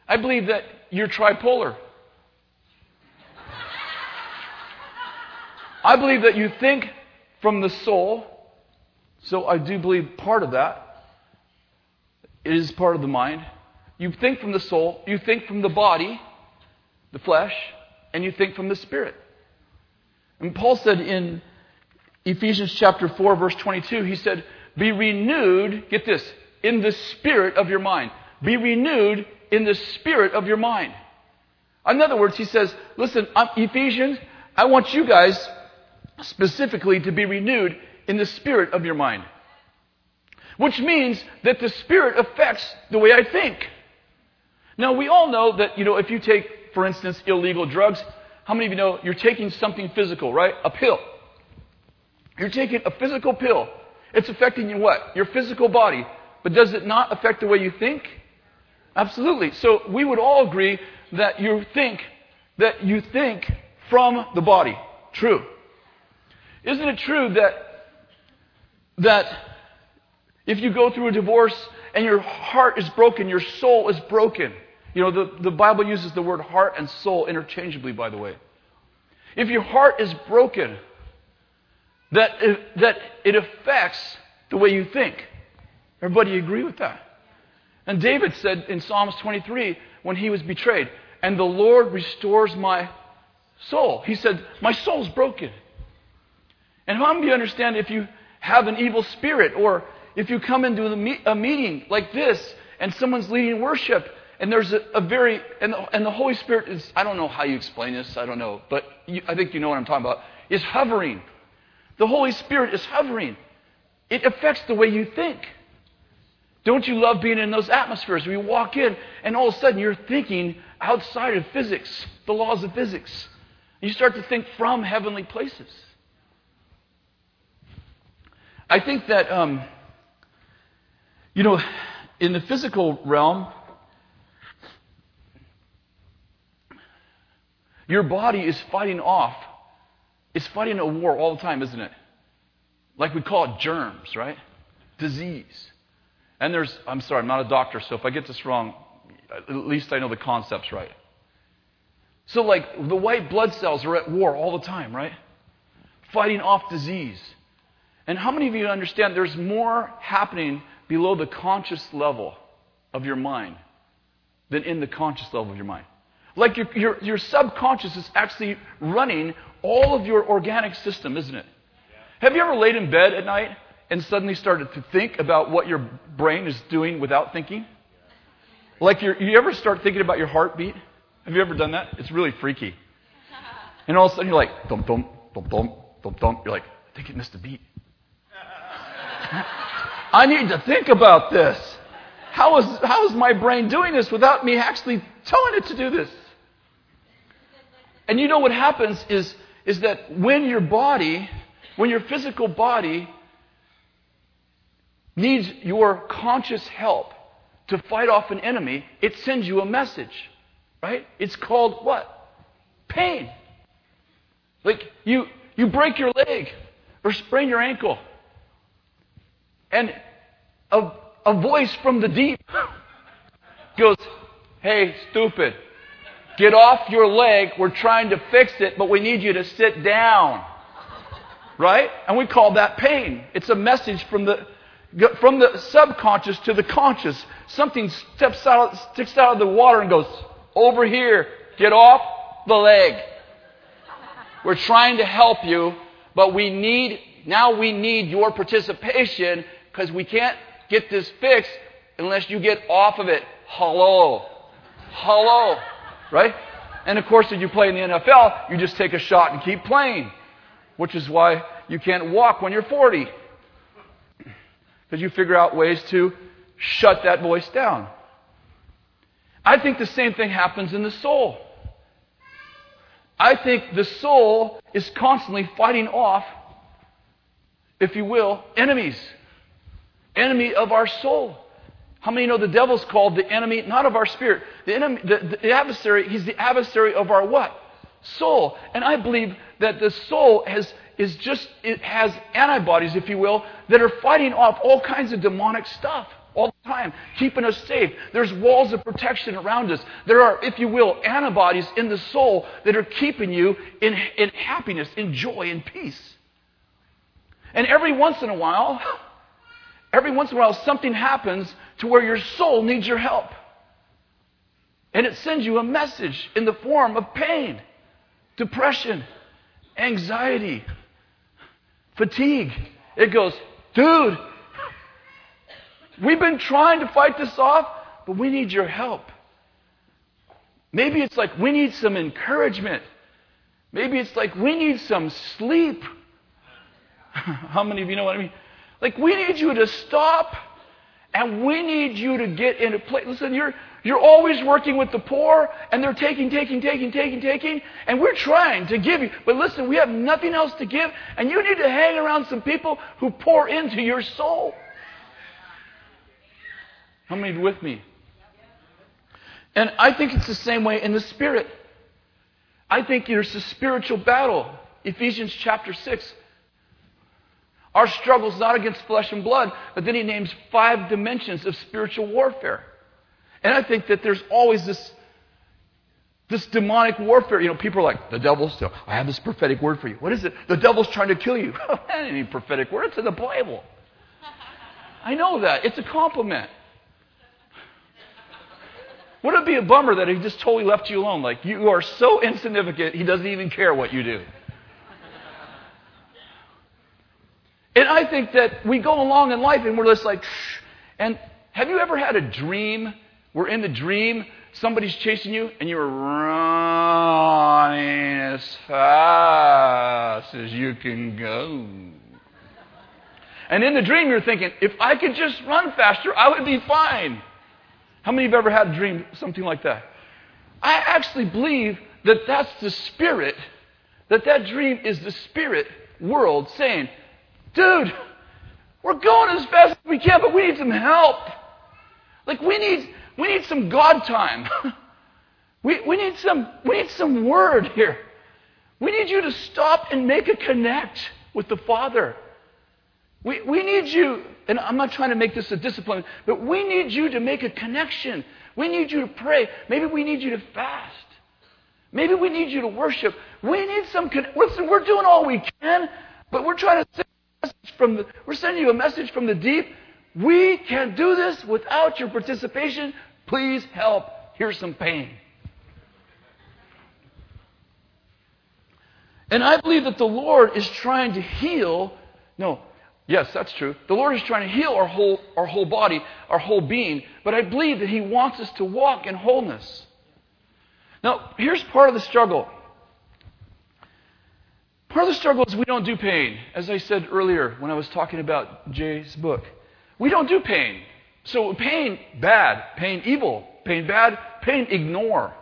I believe that you're tripolar. I believe that you think from the soul. So I do believe part of that is part of the mind. You think from the soul, you think from the body, the flesh, and you think from the spirit. And Paul said in Ephesians chapter 4 verse 22, he said, "Be renewed, get this, in the spirit of your mind. Be renewed in the spirit of your mind." In other words, he says, "Listen, I'm, Ephesians, I want you guys specifically to be renewed in the spirit of your mind." Which means that the spirit affects the way I think. Now, we all know that, you know, if you take, for instance, illegal drugs, how many of you know you're taking something physical, right? A pill. You're taking a physical pill. It's affecting you what? Your physical body. But does it not affect the way you think? Absolutely. So we would all agree that you think that you think from the body. True. Isn't it true that that if you go through a divorce and your heart is broken, your soul is broken. You know, the, the Bible uses the word heart and soul interchangeably, by the way. If your heart is broken, that it, that it affects the way you think. Everybody agree with that? And David said in Psalms 23 when he was betrayed, and the Lord restores my soul. He said, My soul's broken. And how of you understand if you have an evil spirit or if you come into a meeting like this and someone's leading worship and there's a, a very, and the, and the, Holy Spirit is, I don't know how you explain this, I don't know, but you, I think you know what I'm talking about, is hovering. The Holy Spirit is hovering. It affects the way you think. Don't you love being in those atmospheres where you walk in and all of a sudden you're thinking outside of physics, the laws of physics? You start to think from heavenly places. I think that um, you know, in the physical realm, your body is fighting off, it's fighting a war all the time, isn't it? Like we call it germs, right? Disease. And there's, I'm sorry, I'm not a doctor, so if I get this wrong, at least I know the concepts right. So, like, the white blood cells are at war all the time, right? Fighting off disease. And how many of you understand there's more happening below the conscious level of your mind than in the conscious level of your mind. Like your, your, your subconscious is actually running all of your organic system, isn't it? Have you ever laid in bed at night and suddenly started to think about what your brain is doing without thinking? Like you you ever start thinking about your heartbeat? Have you ever done that? It's really freaky. And all of a sudden you're like, dum dum, dum dum, dum dum. You're like, I think it missed a beat. I need to think about this. How is, how is my brain doing this without me actually telling it to do this? And you know what happens is, is that when your body, when your physical body needs your conscious help to fight off an enemy, it sends you a message, right? It's called what? Pain. Like you, you break your leg or sprain your ankle. And a, a voice from the deep goes, Hey, stupid, get off your leg. We're trying to fix it, but we need you to sit down. Right? And we call that pain. It's a message from the, from the subconscious to the conscious. Something steps out, sticks out of the water and goes, Over here, get off the leg. We're trying to help you, but we need, now we need your participation because we can't get this fixed unless you get off of it. Hello. Hello. Right? And of course, if you play in the NFL, you just take a shot and keep playing, which is why you can't walk when you're 40. because you figure out ways to shut that voice down. I think the same thing happens in the soul. I think the soul is constantly fighting off, if you will, enemies. Enemy of our soul. How many know the devil's called the enemy, not of our spirit? The enemy, the, the adversary, he's the adversary of our what? Soul. And I believe that the soul has, is just, it has antibodies, if you will, that are fighting off all kinds of demonic stuff all the time, keeping us safe. There's walls of protection around us. There are, if you will, antibodies in the soul that are keeping you in, in happiness, in joy, in peace. And every once in a while, every once in a while, something happens to where your soul needs your help. And it sends you a message in the form of pain, depression, anxiety, fatigue. It goes, dude, We've been trying to fight this off, but we need your help. Maybe it's like we need some encouragement. Maybe it's like we need some sleep. How many of you know what I mean? Like we need you to stop and we need you to get into place. Listen, you're, you're always working with the poor and they're taking, taking, taking, taking, taking, and we're trying to give you. But listen, we have nothing else to give and you need to hang around some people who pour into your soul. How many with me? And I think it's the same way in the spirit. I think there's a spiritual battle. Ephesians chapter 6. Our struggle is not against flesh and blood, but then he names five dimensions of spiritual warfare. And I think that there's always this, this demonic warfare. You know, people are like, the devil's still, I have this prophetic word for you. What is it? The devil's trying to kill you. that ain't any prophetic word. It's in the Bible. I know that. It's a compliment. Wouldn't it be a bummer that he just totally left you alone? Like, you are so insignificant, he doesn't even care what you do. And I think that we go along in life and we're just like, Shh. and have you ever had a dream where in the dream somebody's chasing you and you're running as fast as you can go? And in the dream you're thinking, if I could just run faster, I would be fine. How many of you have ever had a dream something like that? I actually believe that that's the spirit, that that dream is the spirit world saying, dude, we're going as fast as we can, but we need some help. Like we need, we need some God time. we, we, need some, we need some word here. We need you to stop and make a connect with the Father. We, we need you, and I'm not trying to make this a discipline, but we need you to make a connection. We need you to pray. Maybe we need you to fast. Maybe we need you to worship. We need some. Listen, we're doing all we can, but we're trying to message from the. We're sending you a message from the deep. We can't do this without your participation. Please help. Here's some pain. And I believe that the Lord is trying to heal. No, Yes, that's true. The Lord is trying to heal our whole, our whole body, our whole being, but I believe that He wants us to walk in wholeness. Now, here's part of the struggle. Part of the struggle is we don't do pain, as I said earlier when I was talking about Jay's book. We don't do pain. So, pain, bad. Pain, evil. Pain, bad. Pain, ignore.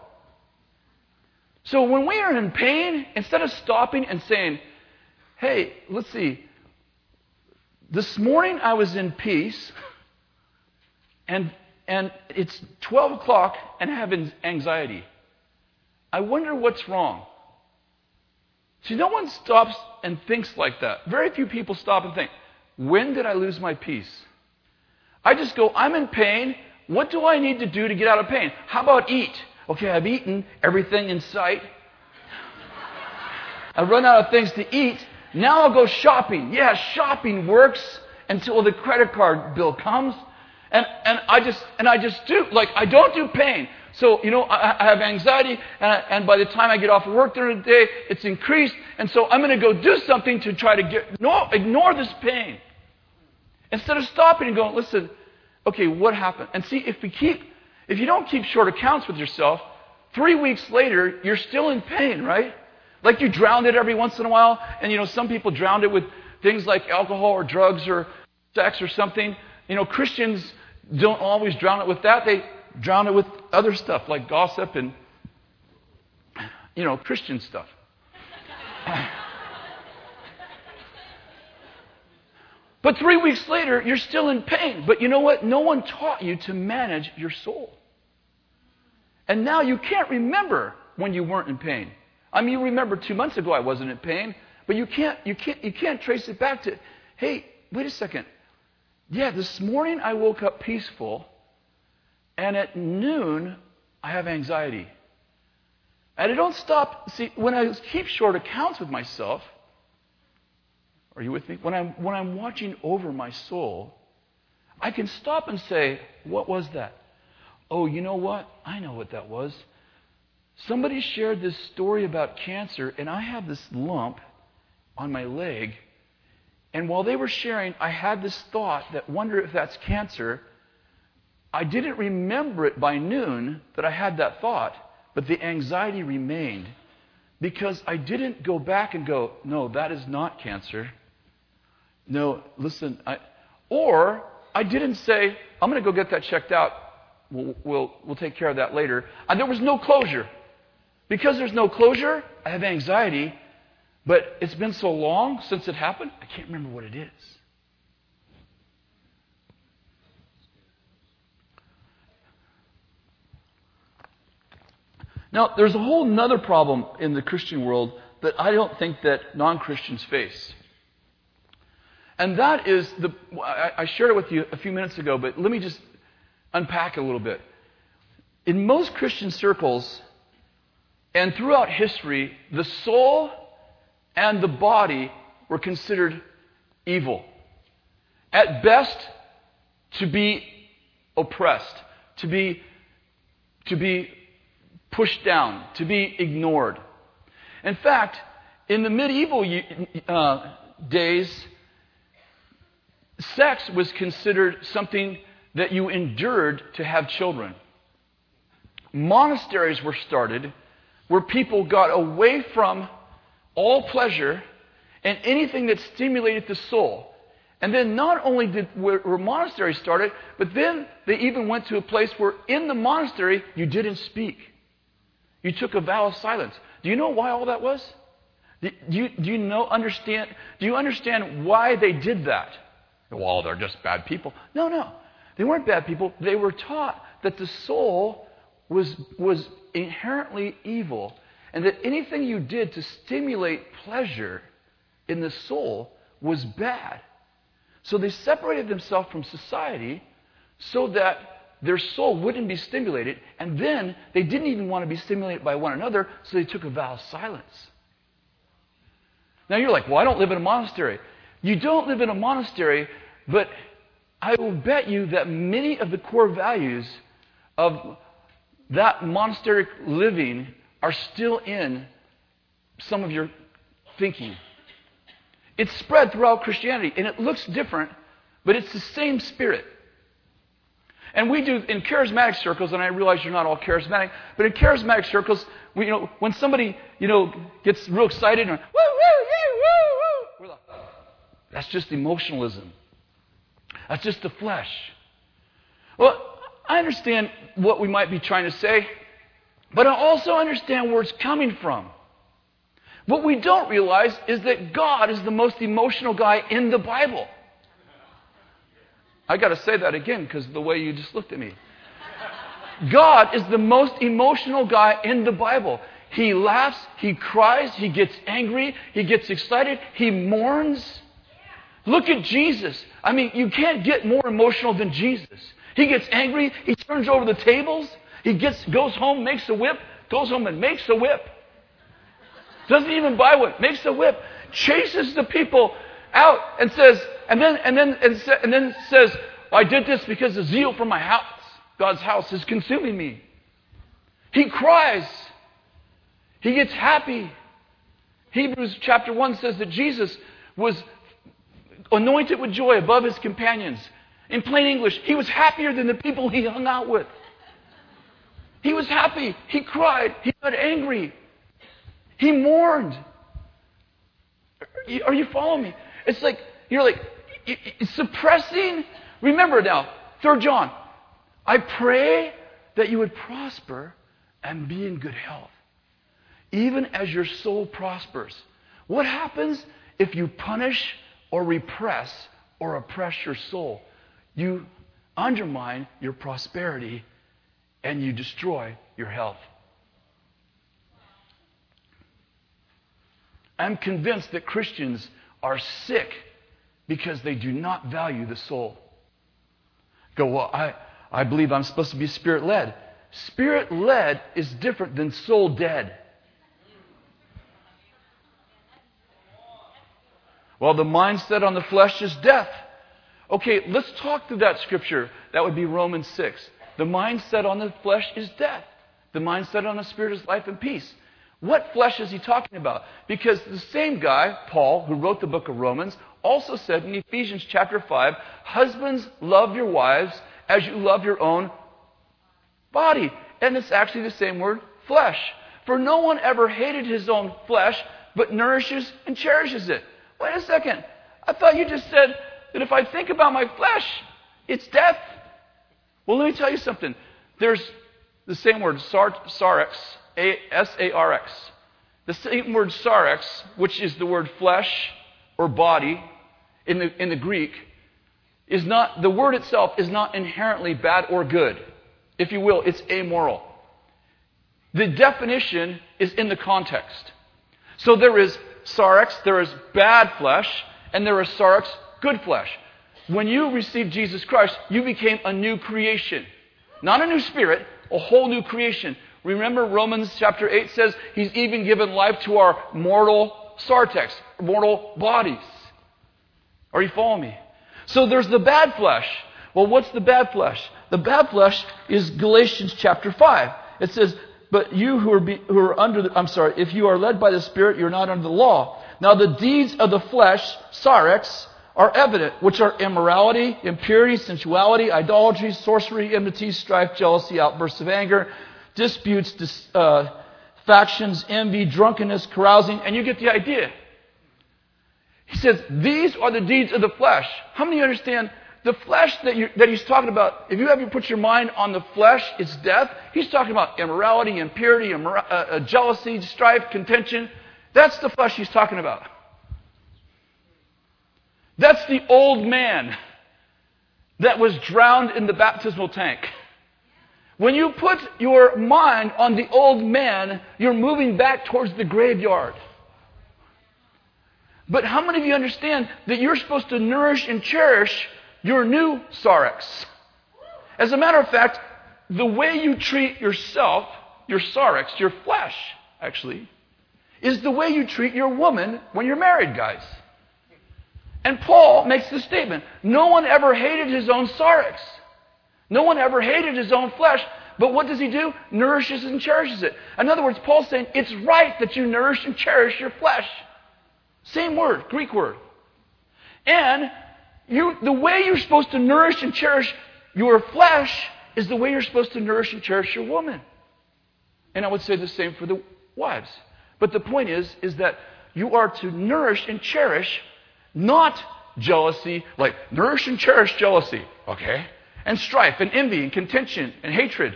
So, when we are in pain, instead of stopping and saying, hey, let's see, this morning I was in peace, and, and it's 12 o'clock and I have anxiety. I wonder what's wrong. See, no one stops and thinks like that. Very few people stop and think, when did I lose my peace? I just go, I'm in pain. What do I need to do to get out of pain? How about eat? Okay, I've eaten everything in sight. I've run out of things to eat. Now I'll go shopping. Yeah, shopping works until the credit card bill comes. And, and I just, and I just do, like, I don't do pain. So, you know, I, I have anxiety, and, I, and by the time I get off of work during the day, it's increased. And so I'm going to go do something to try to get, no, ignore this pain. Instead of stopping and going, listen, okay, what happened? And see, if we keep, if you don't keep short accounts with yourself, three weeks later, you're still in pain, right? Like you drowned it every once in a while, and you know, some people drowned it with things like alcohol or drugs or sex or something. You know, Christians don't always drown it with that. They drown it with other stuff like gossip and, you know, Christian stuff. but three weeks later, you're still in pain. But you know what? No one taught you to manage your soul. And now you can't remember when you weren't in pain. I mean, you remember two months ago I wasn't in pain, but you can't, you can't, you can't trace it back to, hey, wait a second. Yeah, this morning I woke up peaceful, and at noon I have anxiety. And I don't stop. See, when I keep short accounts with myself, are you with me? When I'm, when I'm watching over my soul, I can stop and say, What was that? Oh, you know what? I know what that was. Somebody shared this story about cancer, and I have this lump on my leg. And while they were sharing, I had this thought that wonder if that's cancer. I didn't remember it by noon that I had that thought, but the anxiety remained because I didn't go back and go, no, that is not cancer. No, listen, I, or I didn't say, I'm going to go get that checked out. We'll, we'll, we'll take care of that later. And there was no closure. Because there's no closure, I have anxiety, but it's been so long since it happened, I can't remember what it is. Now, there's a whole other problem in the Christian world that I don't think that non Christians face. And that is the. I shared it with you a few minutes ago, but let me just unpack a little bit. In most Christian circles, and throughout history, the soul and the body were considered evil. At best, to be oppressed, to be, to be pushed down, to be ignored. In fact, in the medieval uh, days, sex was considered something that you endured to have children. Monasteries were started where people got away from all pleasure and anything that stimulated the soul. And then not only did where, where monasteries started, but then they even went to a place where in the monastery you didn't speak. You took a vow of silence. Do you know why all that was? Do you, do you know understand do you understand why they did that? Well, they're just bad people. No, no. They weren't bad people. They were taught that the soul was, was inherently evil, and that anything you did to stimulate pleasure in the soul was bad. So they separated themselves from society so that their soul wouldn't be stimulated, and then they didn't even want to be stimulated by one another, so they took a vow of silence. Now you're like, well, I don't live in a monastery. You don't live in a monastery, but I will bet you that many of the core values of that monasteric living are still in some of your thinking. It's spread throughout Christianity, and it looks different, but it's the same spirit. And we do in charismatic circles, and I realize you're not all charismatic, but in charismatic circles, we, you know, when somebody you know gets real excited and woo woo woo woo, that's just emotionalism. That's just the flesh. Well, I understand what we might be trying to say, but I also understand where it's coming from. What we don't realize is that God is the most emotional guy in the Bible. I got to say that again because the way you just looked at me. God is the most emotional guy in the Bible. He laughs, he cries, he gets angry, he gets excited, he mourns. Look at Jesus. I mean, you can't get more emotional than Jesus. He gets angry. He turns over the tables. He gets, goes home, makes a whip, goes home and makes a whip. Doesn't even buy one, makes a whip, chases the people out and says, and then, and then, and, then says, I did this because the zeal for my house, God's house, is consuming me. He cries. He gets happy. Hebrews chapter 1 says that Jesus was anointed with joy above his companions. In plain English, he was happier than the people he hung out with. He was happy. He cried. He got angry. He mourned. Are you following me? It's like, you're like, suppressing. Remember now, Third John. I pray that you would prosper and be in good health, even as your soul prospers. What happens if you punish or repress or oppress your soul? You undermine your prosperity and you destroy your health. I'm convinced that Christians are sick because they do not value the soul. Go, well, I, I believe I'm supposed to be spirit led. Spirit led is different than soul dead. Well, the mindset on the flesh is death. Okay, let's talk through that scripture. That would be Romans 6. The mindset on the flesh is death. The mindset on the spirit is life and peace. What flesh is he talking about? Because the same guy, Paul, who wrote the book of Romans, also said in Ephesians chapter 5 Husbands, love your wives as you love your own body. And it's actually the same word, flesh. For no one ever hated his own flesh, but nourishes and cherishes it. Wait a second. I thought you just said that if I think about my flesh, it's death. Well, let me tell you something. There's the same word, sar- sarx, S A R X. The same word sarx, which is the word flesh or body in the, in the Greek, is not, the word itself is not inherently bad or good. If you will, it's amoral. The definition is in the context. So there is sarx, there is bad flesh, and there is sarx, good flesh. When you received Jesus Christ, you became a new creation. Not a new spirit, a whole new creation. Remember, Romans chapter 8 says he's even given life to our mortal sartex, mortal bodies. Are you following me? So there's the bad flesh. Well, what's the bad flesh? The bad flesh is Galatians chapter 5. It says, But you who are, be, who are under the, I'm sorry, if you are led by the Spirit, you're not under the law. Now the deeds of the flesh, sarx, are evident, which are immorality, impurity, sensuality, idolatry, sorcery, enmity, strife, jealousy, outbursts of anger, disputes, dis, uh, factions, envy, drunkenness, carousing, and you get the idea. He says, These are the deeds of the flesh. How many of you understand the flesh that, that he's talking about? If you ever put your mind on the flesh, it's death. He's talking about immorality, impurity, immor- uh, uh, jealousy, strife, contention. That's the flesh he's talking about. That's the old man that was drowned in the baptismal tank. When you put your mind on the old man, you're moving back towards the graveyard. But how many of you understand that you're supposed to nourish and cherish your new sarx? As a matter of fact, the way you treat yourself, your sarx, your flesh, actually, is the way you treat your woman when you're married, guys. And Paul makes this statement No one ever hated his own sarx. No one ever hated his own flesh, but what does he do? Nourishes and cherishes it. In other words, Paul's saying it's right that you nourish and cherish your flesh. Same word, Greek word. And you, the way you're supposed to nourish and cherish your flesh is the way you're supposed to nourish and cherish your woman. And I would say the same for the wives. But the point is, is that you are to nourish and cherish not jealousy, like nourish and cherish jealousy, okay? And strife and envy and contention and hatred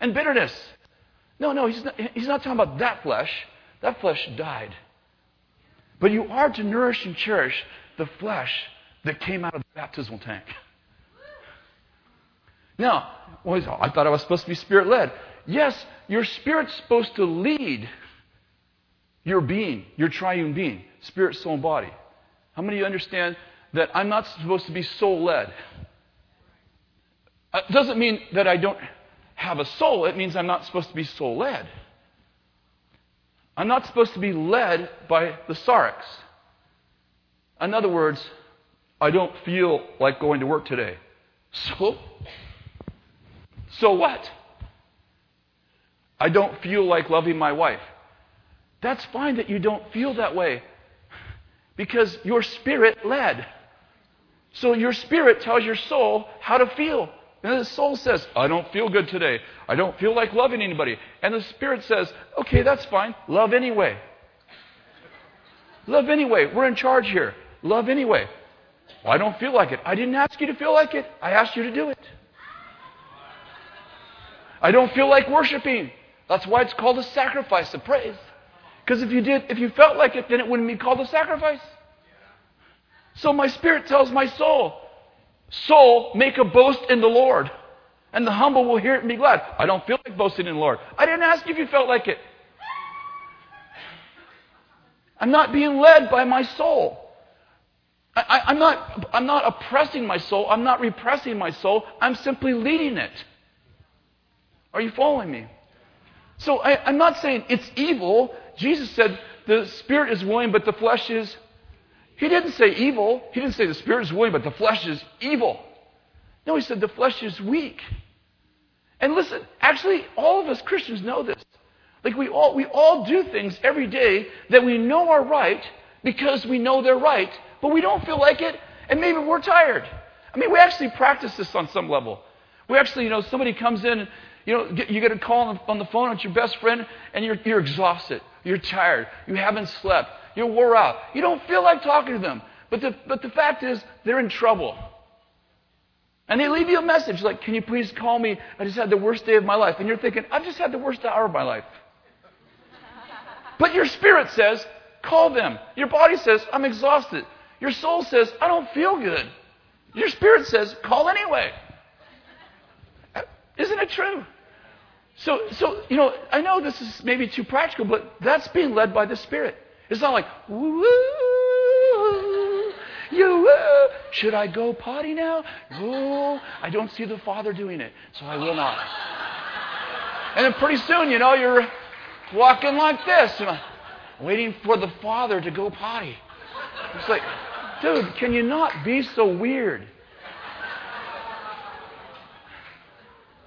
and bitterness. No, no, he's not, he's not talking about that flesh. That flesh died. But you are to nourish and cherish the flesh that came out of the baptismal tank. Now, well, I thought I was supposed to be spirit led. Yes, your spirit's supposed to lead your being, your triune being, spirit, soul, and body. How many of you understand that I'm not supposed to be soul led? It doesn't mean that I don't have a soul, it means I'm not supposed to be soul led. I'm not supposed to be led by the sarx. In other words, I don't feel like going to work today. So? So what? I don't feel like loving my wife. That's fine that you don't feel that way because you're spirit led. So your spirit tells your soul how to feel. And the soul says, I don't feel good today. I don't feel like loving anybody. And the spirit says, okay, that's fine. Love anyway. Love anyway. We're in charge here. Love anyway. Well, I don't feel like it. I didn't ask you to feel like it. I asked you to do it. I don't feel like worshiping. That's why it's called a sacrifice of praise. Because if you did, if you felt like it, then it wouldn't be called a sacrifice. So my spirit tells my soul, soul, make a boast in the Lord. And the humble will hear it and be glad. I don't feel like boasting in the Lord. I didn't ask you if you felt like it. I'm not being led by my soul. I, am not, I'm not oppressing my soul. I'm not repressing my soul. I'm simply leading it. Are you following me? So I, I'm not saying it's evil. Jesus said the spirit is willing, but the flesh is. He didn't say evil. He didn't say the spirit is willing, but the flesh is evil. No, he said the flesh is weak. And listen, actually, all of us Christians know this. Like we all, we all do things every day that we know are right because we know they're right, but we don't feel like it, and maybe we're tired. I mean, we actually practice this on some level. We actually, you know, somebody comes in, you know, you get a call on the, on the phone with your best friend, and you're, you're exhausted, you're tired, you haven't slept, you're wore out, you don't feel like talking to them. But the, but the fact is, they're in trouble. And they leave you a message like, Can you please call me? I just had the worst day of my life. And you're thinking, I've just had the worst hour of my life. But your spirit says, Call them. Your body says, I'm exhausted. Your soul says, I don't feel good. Your spirit says, Call anyway. Isn't it true? So, so, you know, I know this is maybe too practical, but that's being led by the Spirit. It's not like, woo, you, uh, should I go potty now? No, I don't see the Father doing it, so I will not. And then pretty soon, you know, you're walking like this, waiting for the Father to go potty. It's like, dude, can you not be so weird?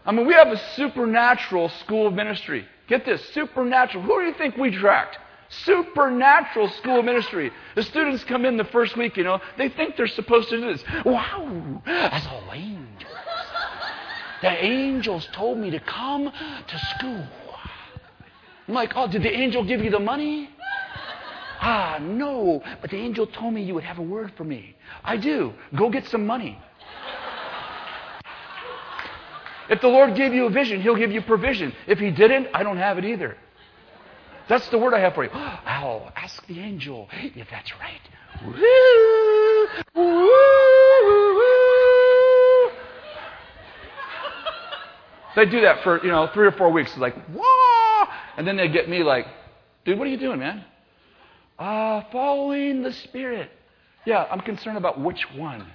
I mean, we have a supernatural school of ministry. Get this, supernatural. Who do you think we tracked? Supernatural school ministry. The students come in the first week, you know, they think they're supposed to do this. Wow, I saw angels. The angels told me to come to school. I'm like, oh, did the angel give you the money? Ah, no, but the angel told me you would have a word for me. I do. Go get some money. If the Lord gave you a vision, He'll give you provision. If He didn't, I don't have it either. That's the word I have for you. I'll ask the angel if that's right. They do that for, you know, three or four weeks. It's like, wah! And then they get me like, dude, what are you doing, man? Uh, following the Spirit. Yeah, I'm concerned about which one.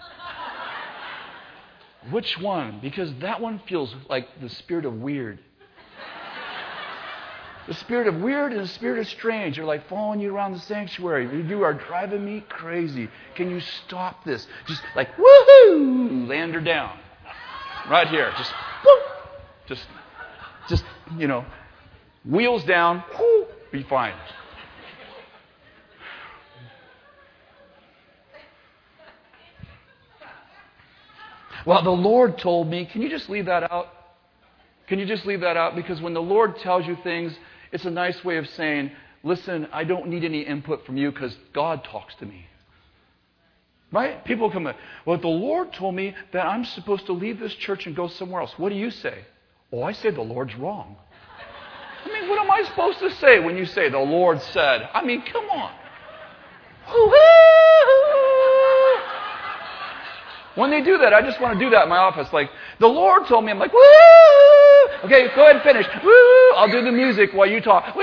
Which one? Because that one feels like the spirit of weird. The spirit of weird and the spirit of strange are like following you around the sanctuary. You are driving me crazy. Can you stop this? Just like, woohoo! Land her down. Right here. Just, whoo! Just, just, you know, wheels down, whoo, be fine. Well, the Lord told me, can you just leave that out? Can you just leave that out? Because when the Lord tells you things, it's a nice way of saying, listen, I don't need any input from you because God talks to me. Right? People come in, well, the Lord told me that I'm supposed to leave this church and go somewhere else. What do you say? Oh, I say the Lord's wrong. I mean, what am I supposed to say when you say the Lord said? I mean, come on. When they do that, I just want to do that in my office. Like, the Lord told me, I'm like, woo! Okay, go ahead and finish. Woo! I'll do the music while you talk. Woo!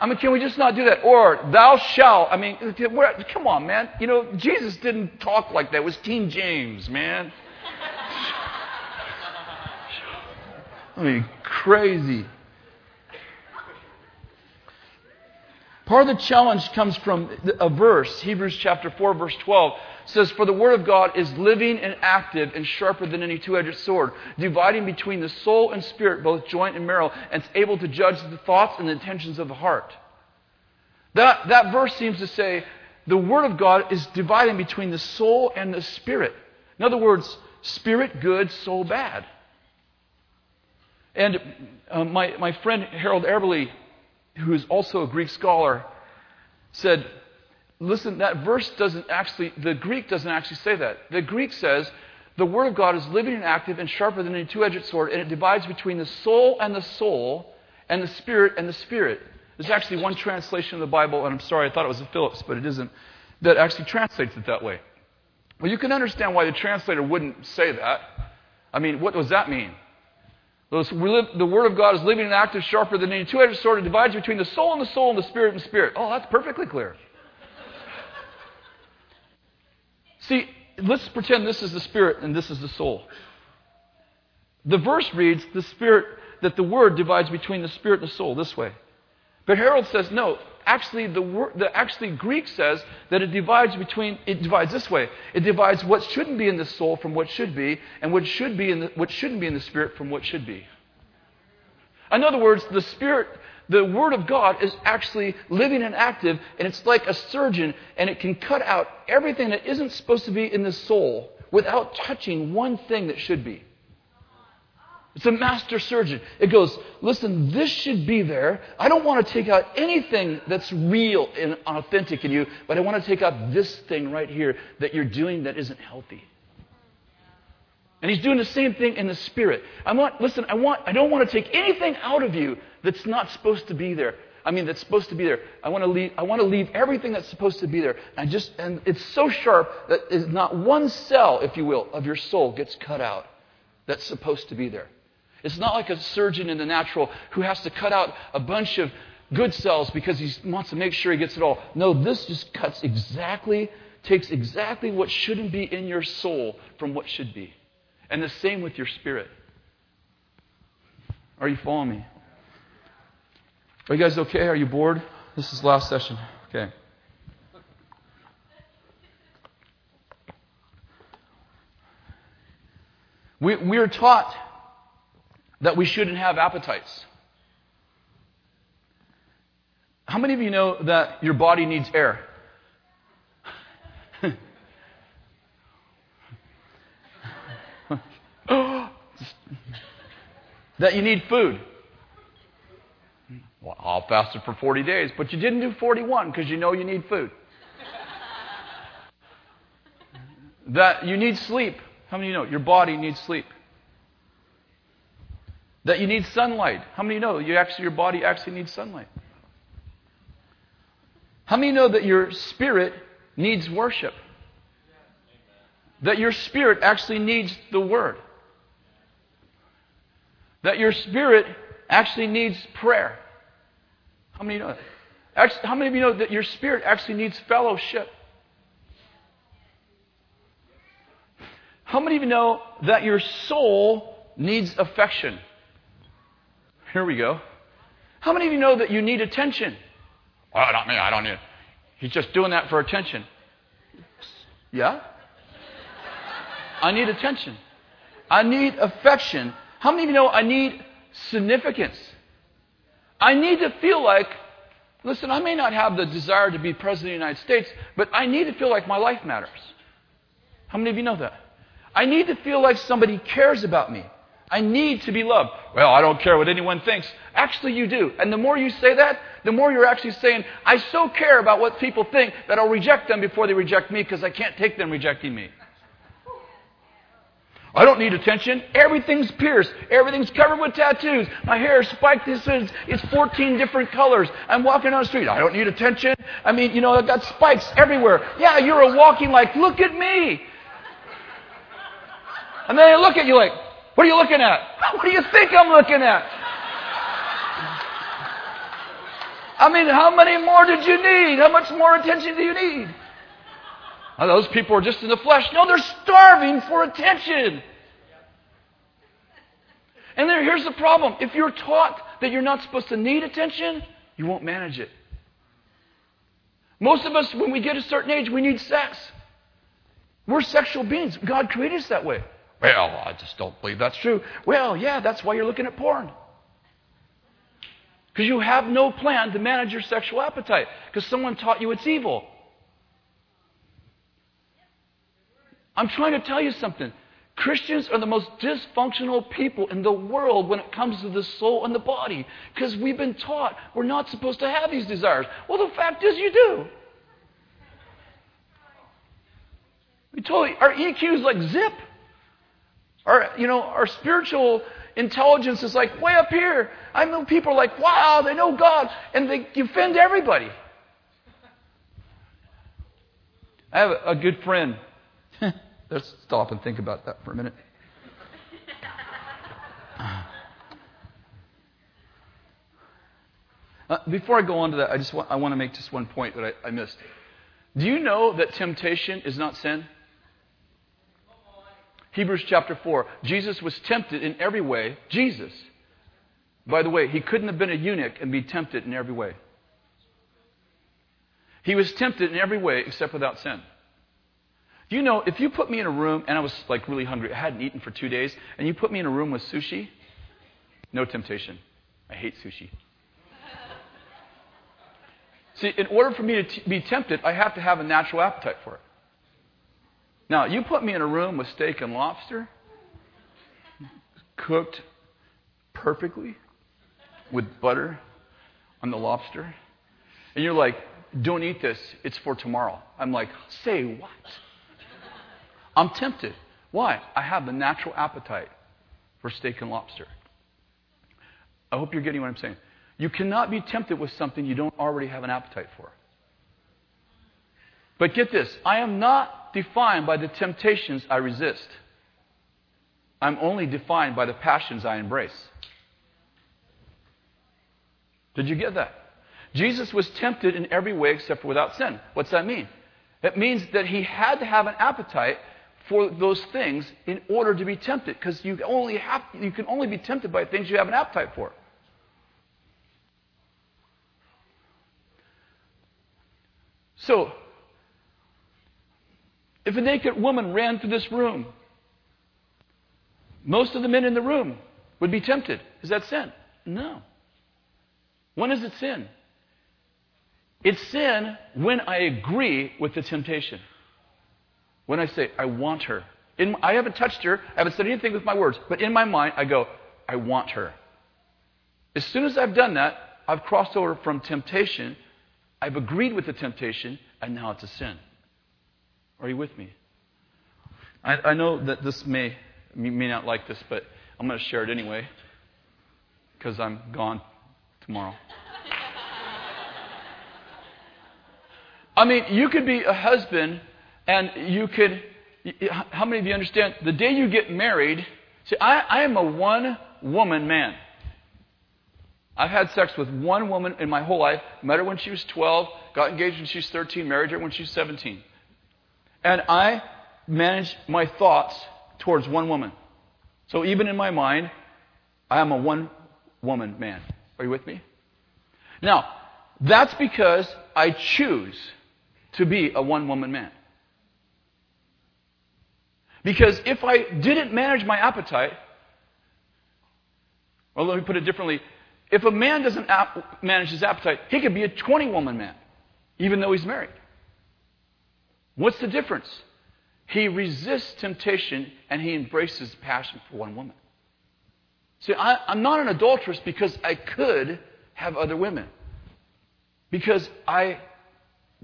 I mean, can we just not do that? Or, thou shalt. I mean, come on, man. You know, Jesus didn't talk like that. It was King James, man. I mean, crazy. Part of the challenge comes from a verse, Hebrews chapter 4, verse 12 says, For the word of God is living and active and sharper than any two edged sword, dividing between the soul and spirit, both joint and marrow, and it's able to judge the thoughts and the intentions of the heart. That, that verse seems to say the word of God is dividing between the soul and the spirit. In other words, spirit good, soul bad. And uh, my, my friend Harold Eberle, who is also a Greek scholar, said, listen, that verse doesn't actually, the Greek doesn't actually say that. The Greek says, the Word of God is living and active and sharper than a two edged sword, and it divides between the soul and the soul, and the spirit and the spirit. There's actually one translation of the Bible, and I'm sorry, I thought it was a Phillips, but it isn't, that actually translates it that way. Well, you can understand why the translator wouldn't say that. I mean, what does that mean? The Word of God is living and active, sharper than any two edged sword. It divides between the soul and the soul and the spirit and spirit. Oh, that's perfectly clear. See, let's pretend this is the spirit and this is the soul. The verse reads, the spirit, that the Word divides between the spirit and the soul this way. But Harold says, no, actually the, the actually Greek says that it divides between it divides this way. It divides what shouldn't be in the soul from what should be, and what should be in the, what shouldn't be in the spirit from what should be. In other words, the spirit, the word of God is actually living and active, and it's like a surgeon, and it can cut out everything that isn't supposed to be in the soul without touching one thing that should be. It's a master surgeon. It goes, listen, this should be there. I don't want to take out anything that's real and authentic in you, but I want to take out this thing right here that you're doing that isn't healthy. And he's doing the same thing in the spirit. I want, listen, I want, I don't want to take anything out of you that's not supposed to be there. I mean, that's supposed to be there. I want to leave, I want to leave everything that's supposed to be there. And I just, and it's so sharp that not one cell, if you will, of your soul gets cut out that's supposed to be there. It's not like a surgeon in the natural who has to cut out a bunch of good cells because he wants to make sure he gets it all. No, this just cuts exactly, takes exactly what shouldn't be in your soul from what should be. And the same with your spirit. Are you following me? Are you guys okay? Are you bored? This is last session. Okay. We, we are taught that we shouldn't have appetites. How many of you know that your body needs air? that you need food. Well, I'll fast it for 40 days, but you didn't do 41 because you know you need food. that you need sleep. How many of you know your body needs sleep? That you need sunlight. How many know you actually your body actually needs sunlight? How many know that your spirit needs worship? That your spirit actually needs the word. That your spirit actually needs prayer. How many know that? How many of you know that your spirit actually needs fellowship? How many of you know that your soul needs affection? Here we go. How many of you know that you need attention? Oh, not me. I don't need it. He's just doing that for attention. Yeah? I need attention. I need affection. How many of you know I need significance? I need to feel like, listen, I may not have the desire to be president of the United States, but I need to feel like my life matters. How many of you know that? I need to feel like somebody cares about me. I need to be loved. Well, I don't care what anyone thinks. Actually, you do. And the more you say that, the more you're actually saying, I so care about what people think that I'll reject them before they reject me because I can't take them rejecting me. I don't need attention. Everything's pierced. Everything's covered with tattoos. My hair is spiked. This is, it's 14 different colors. I'm walking on the street. I don't need attention. I mean, you know, I've got spikes everywhere. Yeah, you're a walking like, look at me. And then they look at you like, what are you looking at? What do you think I'm looking at? I mean, how many more did you need? How much more attention do you need? Those people are just in the flesh. No, they're starving for attention. And then here's the problem. If you're taught that you're not supposed to need attention, you won't manage it. Most of us, when we get a certain age, we need sex. We're sexual beings. God created us that way. Well, I just don't believe that's true. Well, yeah, that's why you're looking at porn. Because you have no plan to manage your sexual appetite. Because someone taught you it's evil. I'm trying to tell you something. Christians are the most dysfunctional people in the world when it comes to the soul and the body because we've been taught we're not supposed to have these desires. Well, the fact is, you do. We totally, our EQ is like zip. Our, you know, our spiritual intelligence is like way up here. I know people are like, wow, they know God, and they offend everybody. I have a, good friend. Let's stop and think about that for a minute. Uh, before I go on to that, I just want, I want to make just one point that I, I missed. Do you know that temptation is not sin? Hebrews chapter 4. Jesus was tempted in every way. Jesus. By the way, he couldn't have been a eunuch and be tempted in every way. He was tempted in every way except without sin. You know, if you put me in a room and I was like really hungry, I hadn't eaten for two days, and you put me in a room with sushi, no temptation. I hate sushi. See, in order for me to t- be tempted, I have to have a natural appetite for it. Now, you put me in a room with steak and lobster, cooked perfectly with butter on the lobster, and you're like, don't eat this, it's for tomorrow. I'm like, say what? I'm tempted. Why? I have the natural appetite for steak and lobster. I hope you're getting what I'm saying. You cannot be tempted with something you don't already have an appetite for. But get this I am not defined by the temptations I resist, I'm only defined by the passions I embrace. Did you get that? Jesus was tempted in every way except for without sin. What's that mean? It means that he had to have an appetite for those things in order to be tempted because you only have you can only be tempted by things you have an appetite for. So, if a naked woman ran through this room, most of the men in the room would be tempted. Is that sin? No. When is it sin? It's sin when I agree with the temptation. When I say, I want her. In, I haven't touched her, I haven't said anything with my words, but in my mind, I go, I want her. As soon as I've done that, I've crossed over from temptation, I've agreed with the temptation, and now it's a sin. Are you with me? I, I know that this may, may not like this, but I'm going to share it anyway because I'm gone tomorrow. I mean, you could be a husband and you could, how many of you understand? The day you get married, see, I, I am a one woman man. I've had sex with one woman in my whole life. Met her when she was 12, got engaged when she was 13, married her when she was 17. And I manage my thoughts towards one woman. So even in my mind, I am a one woman man. Are you with me? Now, that's because I choose to be a one woman man. Because if I didn't manage my appetite, or let me put it differently, if a man doesn't ap- manage his appetite, he could be a 20 woman man, even though he's married. What's the difference? He resists temptation and he embraces passion for one woman. See, I, I'm not an adulteress because I could have other women. Because I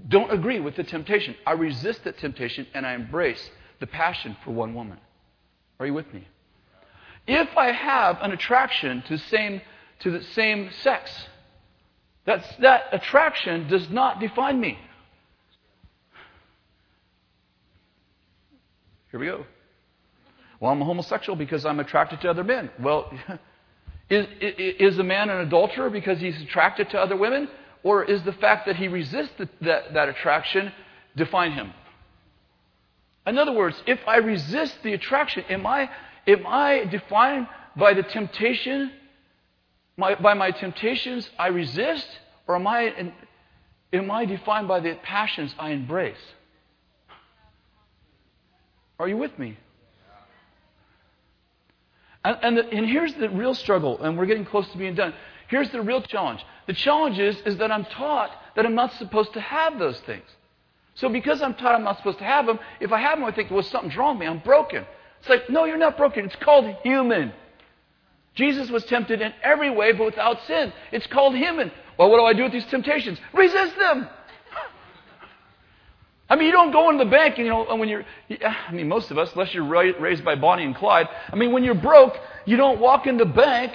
don't agree with the temptation. I resist that temptation and I embrace the passion for one woman. Are you with me? If I have an attraction to the same, to the same sex, that's, that attraction does not define me. Here we go. Well, I'm a homosexual because I'm attracted to other men. Well, is, is a man an adulterer because he's attracted to other women? Or is the fact that he resists the, that, that attraction define him? In other words, if I resist the attraction, am I, am I defined by the temptation, my, by my temptations I resist? Or am I, am I defined by the passions I embrace? Are you with me? And, and, the, and, here's the real struggle, and we're getting close to being done. Here's the real challenge. The challenge is, is that I'm taught that I'm not supposed to have those things. So because I'm taught I'm not supposed to have them, if I have them, I think, well, something's wrong with me. I'm broken. It's like, no, you're not broken. It's called human. Jesus was tempted in every way, but without sin. It's called human. Well, what do I do with these temptations? Resist them. I mean, you don't go in the bank, and, you know, when you're, I mean, most of us, unless you're raised by Bonnie and Clyde, I mean, when you're broke, you don't walk in the bank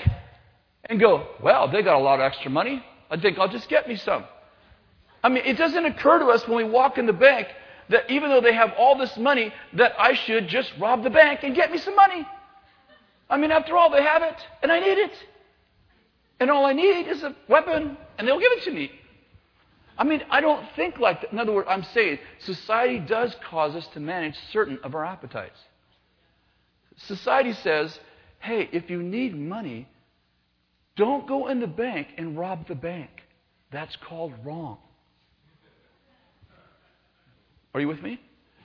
and go, well, they got a lot of extra money. I think I'll just get me some. I mean, it doesn't occur to us when we walk in the bank that even though they have all this money, that I should just rob the bank and get me some money. I mean, after all, they have it, and I need it. And all I need is a weapon, and they'll give it to me. I mean, I don't think like that. In other words, I'm saying society does cause us to manage certain of our appetites. Society says, hey, if you need money, don't go in the bank and rob the bank. That's called wrong. Are you with me?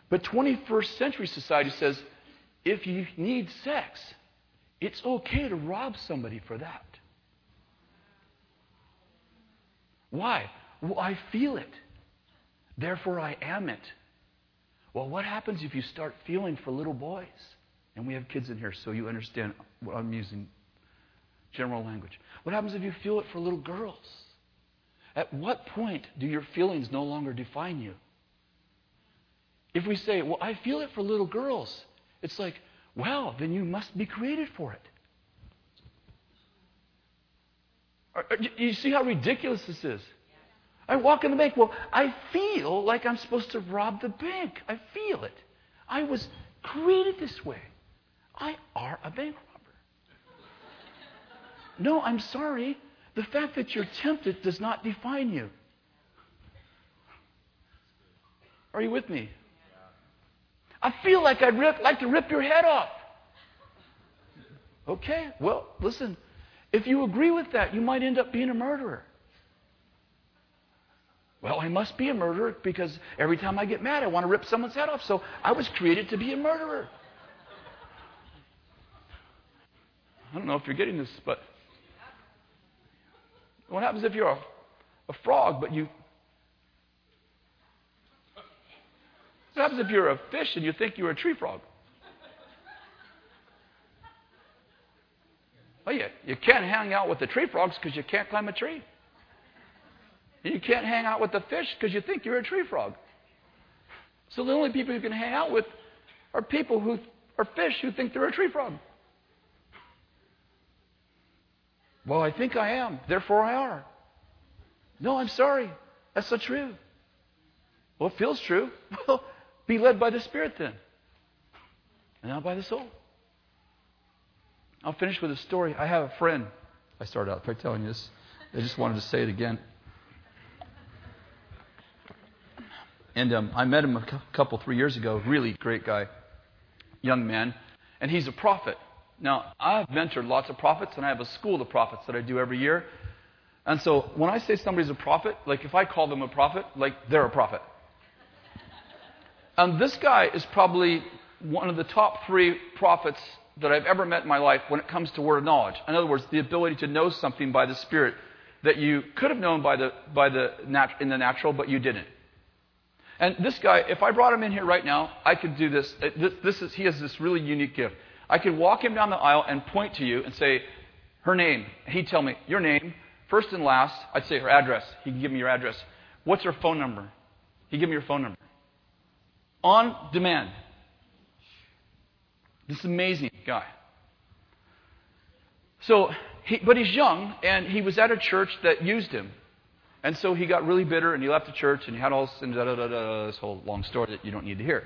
But 21st century society says if you need sex, it's okay to rob somebody for that. Why? Well, I feel it. Therefore, I am it. Well, what happens if you start feeling for little boys? And we have kids in here, so you understand what I'm using general language. What happens if you feel it for little girls? At what point do your feelings no longer define you? If we say, well, I feel it for little girls, it's like, well, then you must be created for it. You see how ridiculous this is? I walk in the bank. Well, I feel like I'm supposed to rob the bank. I feel it. I was created this way. I are a bank robber. No, I'm sorry. The fact that you're tempted does not define you. Are you with me? I feel like I'd rip, like to rip your head off. Okay, well, listen. If you agree with that, you might end up being a murderer. Well, I must be a murderer because every time I get mad, I want to rip someone's head off. So I was created to be a murderer. I don't know if you're getting this, but what happens if you're a, a frog, but you What happens if you're a fish and you think you're a tree frog? Well, you, you can't hang out with the tree frogs because you can't climb a tree. You can't hang out with the fish because you think you're a tree frog. So the only people you can hang out with are people who are fish who think they're a tree frog. Well, I think I am, therefore I are. No, I'm sorry. That's not true. Well, it feels true. Well, be led by the Spirit then, and not by the soul. I'll finish with a story. I have a friend. I started out by telling you this. I just wanted to say it again. And um, I met him a couple, three years ago. Really great guy, young man. And he's a prophet. Now, I've mentored lots of prophets, and I have a school of prophets that I do every year. And so when I say somebody's a prophet, like if I call them a prophet, like they're a prophet. And this guy is probably one of the top three prophets that I've ever met in my life when it comes to word of knowledge. In other words, the ability to know something by the Spirit that you could have known by the, by the nat- in the natural, but you didn't. And this guy, if I brought him in here right now, I could do this. Uh, this, this is, he has this really unique gift. I could walk him down the aisle and point to you and say, her name. He'd tell me, your name, first and last. I'd say her address. He'd give me your address. What's her phone number? He'd give me your phone number on demand. This amazing guy. So, he, but he's young, and he was at a church that used him. And so he got really bitter, and he left the church, and he had all this, da, da, da, da, this whole long story that you don't need to hear.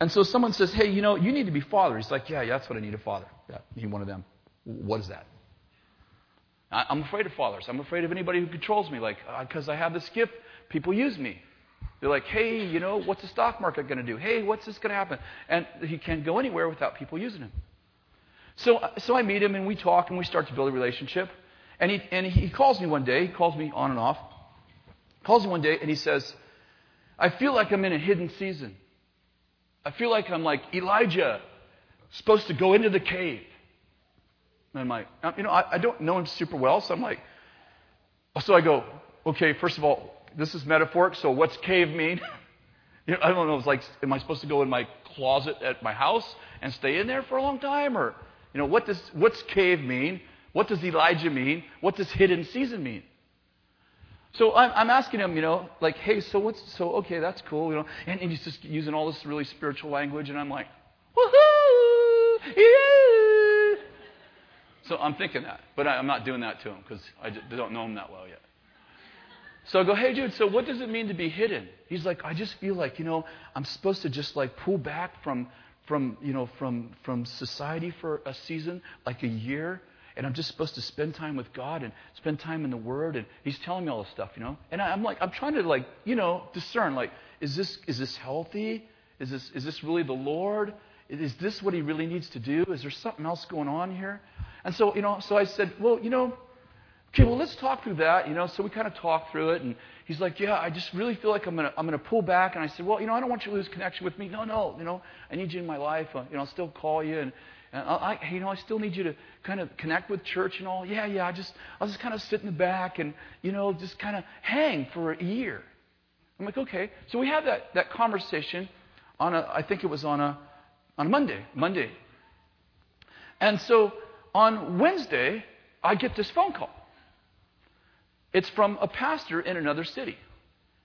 And so someone says, hey, you know, you need to be father. He's like, yeah, yeah, that's what I need a father. Yeah, need one of them. What is that? I'm afraid of fathers. I'm afraid of anybody who controls me, like, because uh, I have this gift, people use me. They're like, hey, you know, what's the stock market going to do? Hey, what's this going to happen? And he can't go anywhere without people using him. So, so I meet him and we talk and we start to build a relationship. And he, and he calls me one day, he calls me on and off. Calls me one day and he says, I feel like I'm in a hidden season. I feel like I'm like Elijah, supposed to go into the cave. And I'm like, you know, I, I don't know him super well, so I'm like, so I go, okay, first of all, this is metaphoric, so what's cave mean? you know, I don't know. It's like, am I supposed to go in my closet at my house and stay in there for a long time? Or, you know, what does, what's cave mean? What does Elijah mean? What does hidden season mean? So I'm, I'm asking him, you know, like, hey, so what's, so, okay, that's cool, you know, and, and he's just using all this really spiritual language, and I'm like, woohoo, yeah. So I'm thinking that, but I, I'm not doing that to him because I don't know him that well yet. So I go, hey, dude, so what does it mean to be hidden? He's like, I just feel like, you know, I'm supposed to just like pull back from, from you know, from, from society for a season, like a year, and I'm just supposed to spend time with God and spend time in the Word. And He's telling me all this stuff, you know. And I, am like, I'm trying to like, you know, discern. Like, is this is this healthy? Is this is this really the Lord? Is this what He really needs to do? Is there something else going on here? And so, you know, so I said, well, you know, okay, well, let's talk through that, you know. So we kind of talked through it, and he's like, yeah, I just really feel like I'm gonna I'm gonna pull back. And I said, well, you know, I don't want you to lose connection with me. No, no, you know, I need you in my life. Uh, you know, I'll still call you and and I, you know, I still need you to kind of connect with church and all. Yeah, yeah. I just, I'll just kind of sit in the back and, you know, just kind of hang for a year. I'm like, okay. So we had that that conversation on a, I think it was on a, on a Monday, Monday. And so on Wednesday, I get this phone call. It's from a pastor in another city,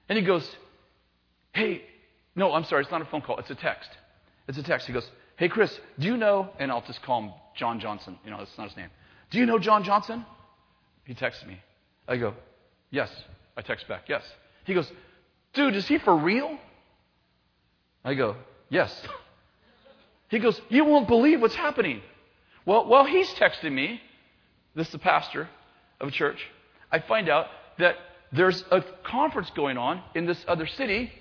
and he goes, "Hey, no, I'm sorry, it's not a phone call. It's a text. It's a text." He goes, Hey, Chris, do you know, and I'll just call him John Johnson. You know, that's not his name. Do you know John Johnson? He texts me. I go, Yes. I text back, Yes. He goes, Dude, is he for real? I go, Yes. He goes, You won't believe what's happening. Well, while he's texting me, this is the pastor of a church, I find out that there's a conference going on in this other city,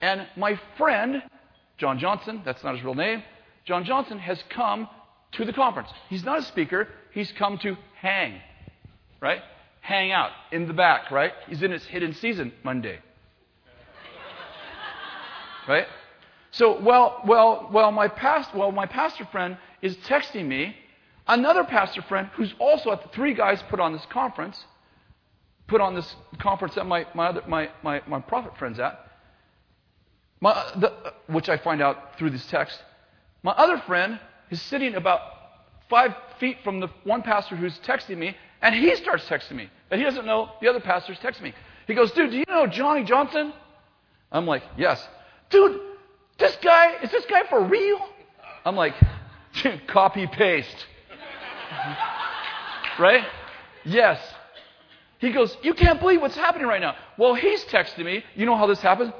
and my friend, John Johnson, that's not his real name, John Johnson has come to the conference. He's not a speaker, he's come to hang, right? Hang out in the back, right? He's in his hidden season Monday. right? So well, well, well, my past, while my pastor friend is texting me, another pastor friend who's also at the three guys put on this conference, put on this conference that my, my, other, my, my, my prophet friend's at, my, the, which I find out through this text, my other friend is sitting about five feet from the one pastor who's texting me, and he starts texting me. And he doesn't know the other pastor's texting me. He goes, Dude, do you know Johnny Johnson? I'm like, Yes. Dude, this guy, is this guy for real? I'm like, copy paste. right? Yes. He goes, You can't believe what's happening right now. Well, he's texting me. You know how this happens?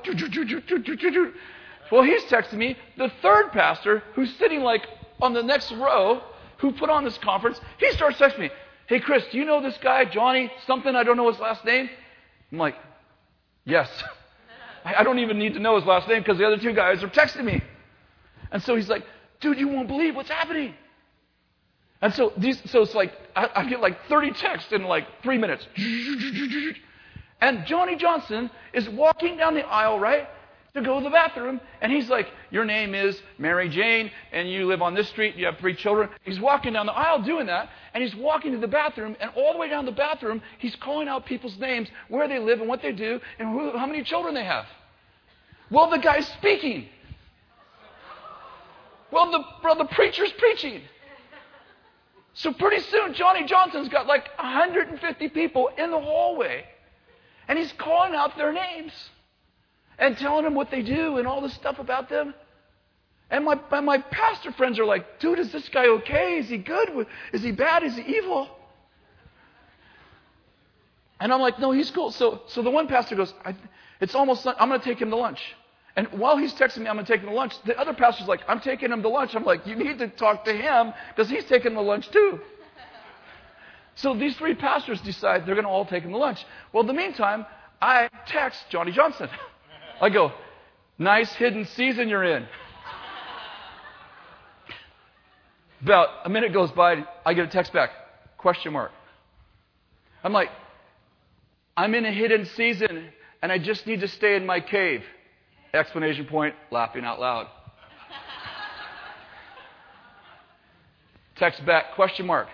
Well, he's texting me, the third pastor who's sitting like on the next row who put on this conference, he starts texting me, Hey, Chris, do you know this guy, Johnny, something? I don't know his last name. I'm like, Yes. I don't even need to know his last name because the other two guys are texting me. And so he's like, Dude, you won't believe what's happening. And so these, so it's like I, I get like 30 texts in like three minutes. And Johnny Johnson is walking down the aisle, right? To go to the bathroom. And he's like, Your name is Mary Jane, and you live on this street, you have three children. He's walking down the aisle doing that, and he's walking to the bathroom, and all the way down the bathroom, he's calling out people's names, where they live, and what they do, and who, how many children they have. Well, the guy's speaking. Well, the, well, the preacher's preaching. So pretty soon, Johnny Johnson's got like 150 people in the hallway, and he's calling out their names and telling them what they do and all this stuff about them. And my, and my pastor friends are like, dude, is this guy okay? Is he good? Is he bad? Is he evil? And I'm like, no, he's cool. So, so the one pastor goes, it's almost, I'm going to take him to lunch. And while he's texting me, I'm going to take him to lunch. The other pastor's like, I'm taking him to lunch. I'm like, you need to talk to him because he's taking him to lunch too. So these three pastors decide they're going to all take him to lunch. Well, in the meantime, I text Johnny Johnson. I go, nice hidden season you're in. About a minute goes by, I get a text back, question mark. I'm like, I'm in a hidden season and I just need to stay in my cave. Explanation point, laughing out loud. Text back, question mark.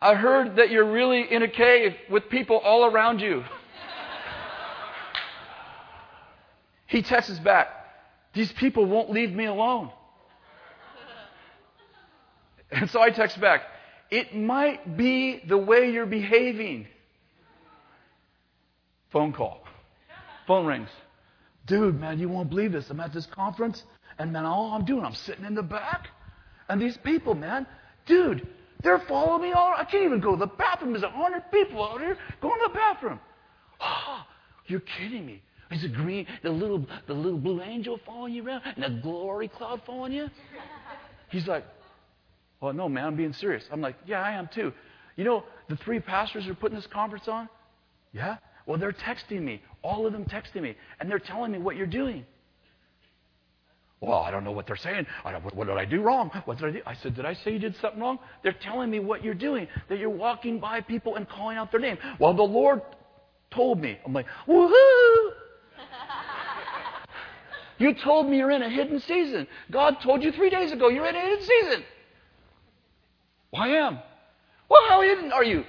I heard that you're really in a cave with people all around you. He texts back, These people won't leave me alone. And so I text back, it might be the way you're behaving. Phone call. Phone rings. Dude, man, you won't believe this. I'm at this conference, and man, all I'm doing, I'm sitting in the back, and these people, man, dude, they're following me all. I can't even go to the bathroom. There's a hundred people out here going to the bathroom. Oh, you're kidding me. Is the green, the little, the little blue angel following you around, and the glory cloud following you? He's like, well, no, man, I'm being serious. I'm like, yeah, I am too. You know, the three pastors are putting this conference on? Yeah? Well, they're texting me, all of them texting me, and they're telling me what you're doing. Well, I don't know what they're saying. what, what did I do wrong? What did I do? I said, Did I say you did something wrong? They're telling me what you're doing, that you're walking by people and calling out their name. Well, the Lord told me. I'm like, Woohoo! You told me you're in a hidden season. God told you three days ago you're in a hidden season. Well, I am. Well, how hidden are you?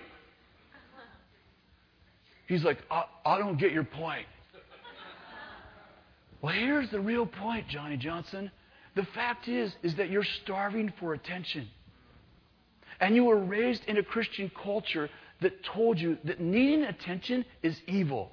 He's like, I, I don't get your point. Well, here's the real point, Johnny Johnson. The fact is, is that you're starving for attention. And you were raised in a Christian culture that told you that needing attention is evil.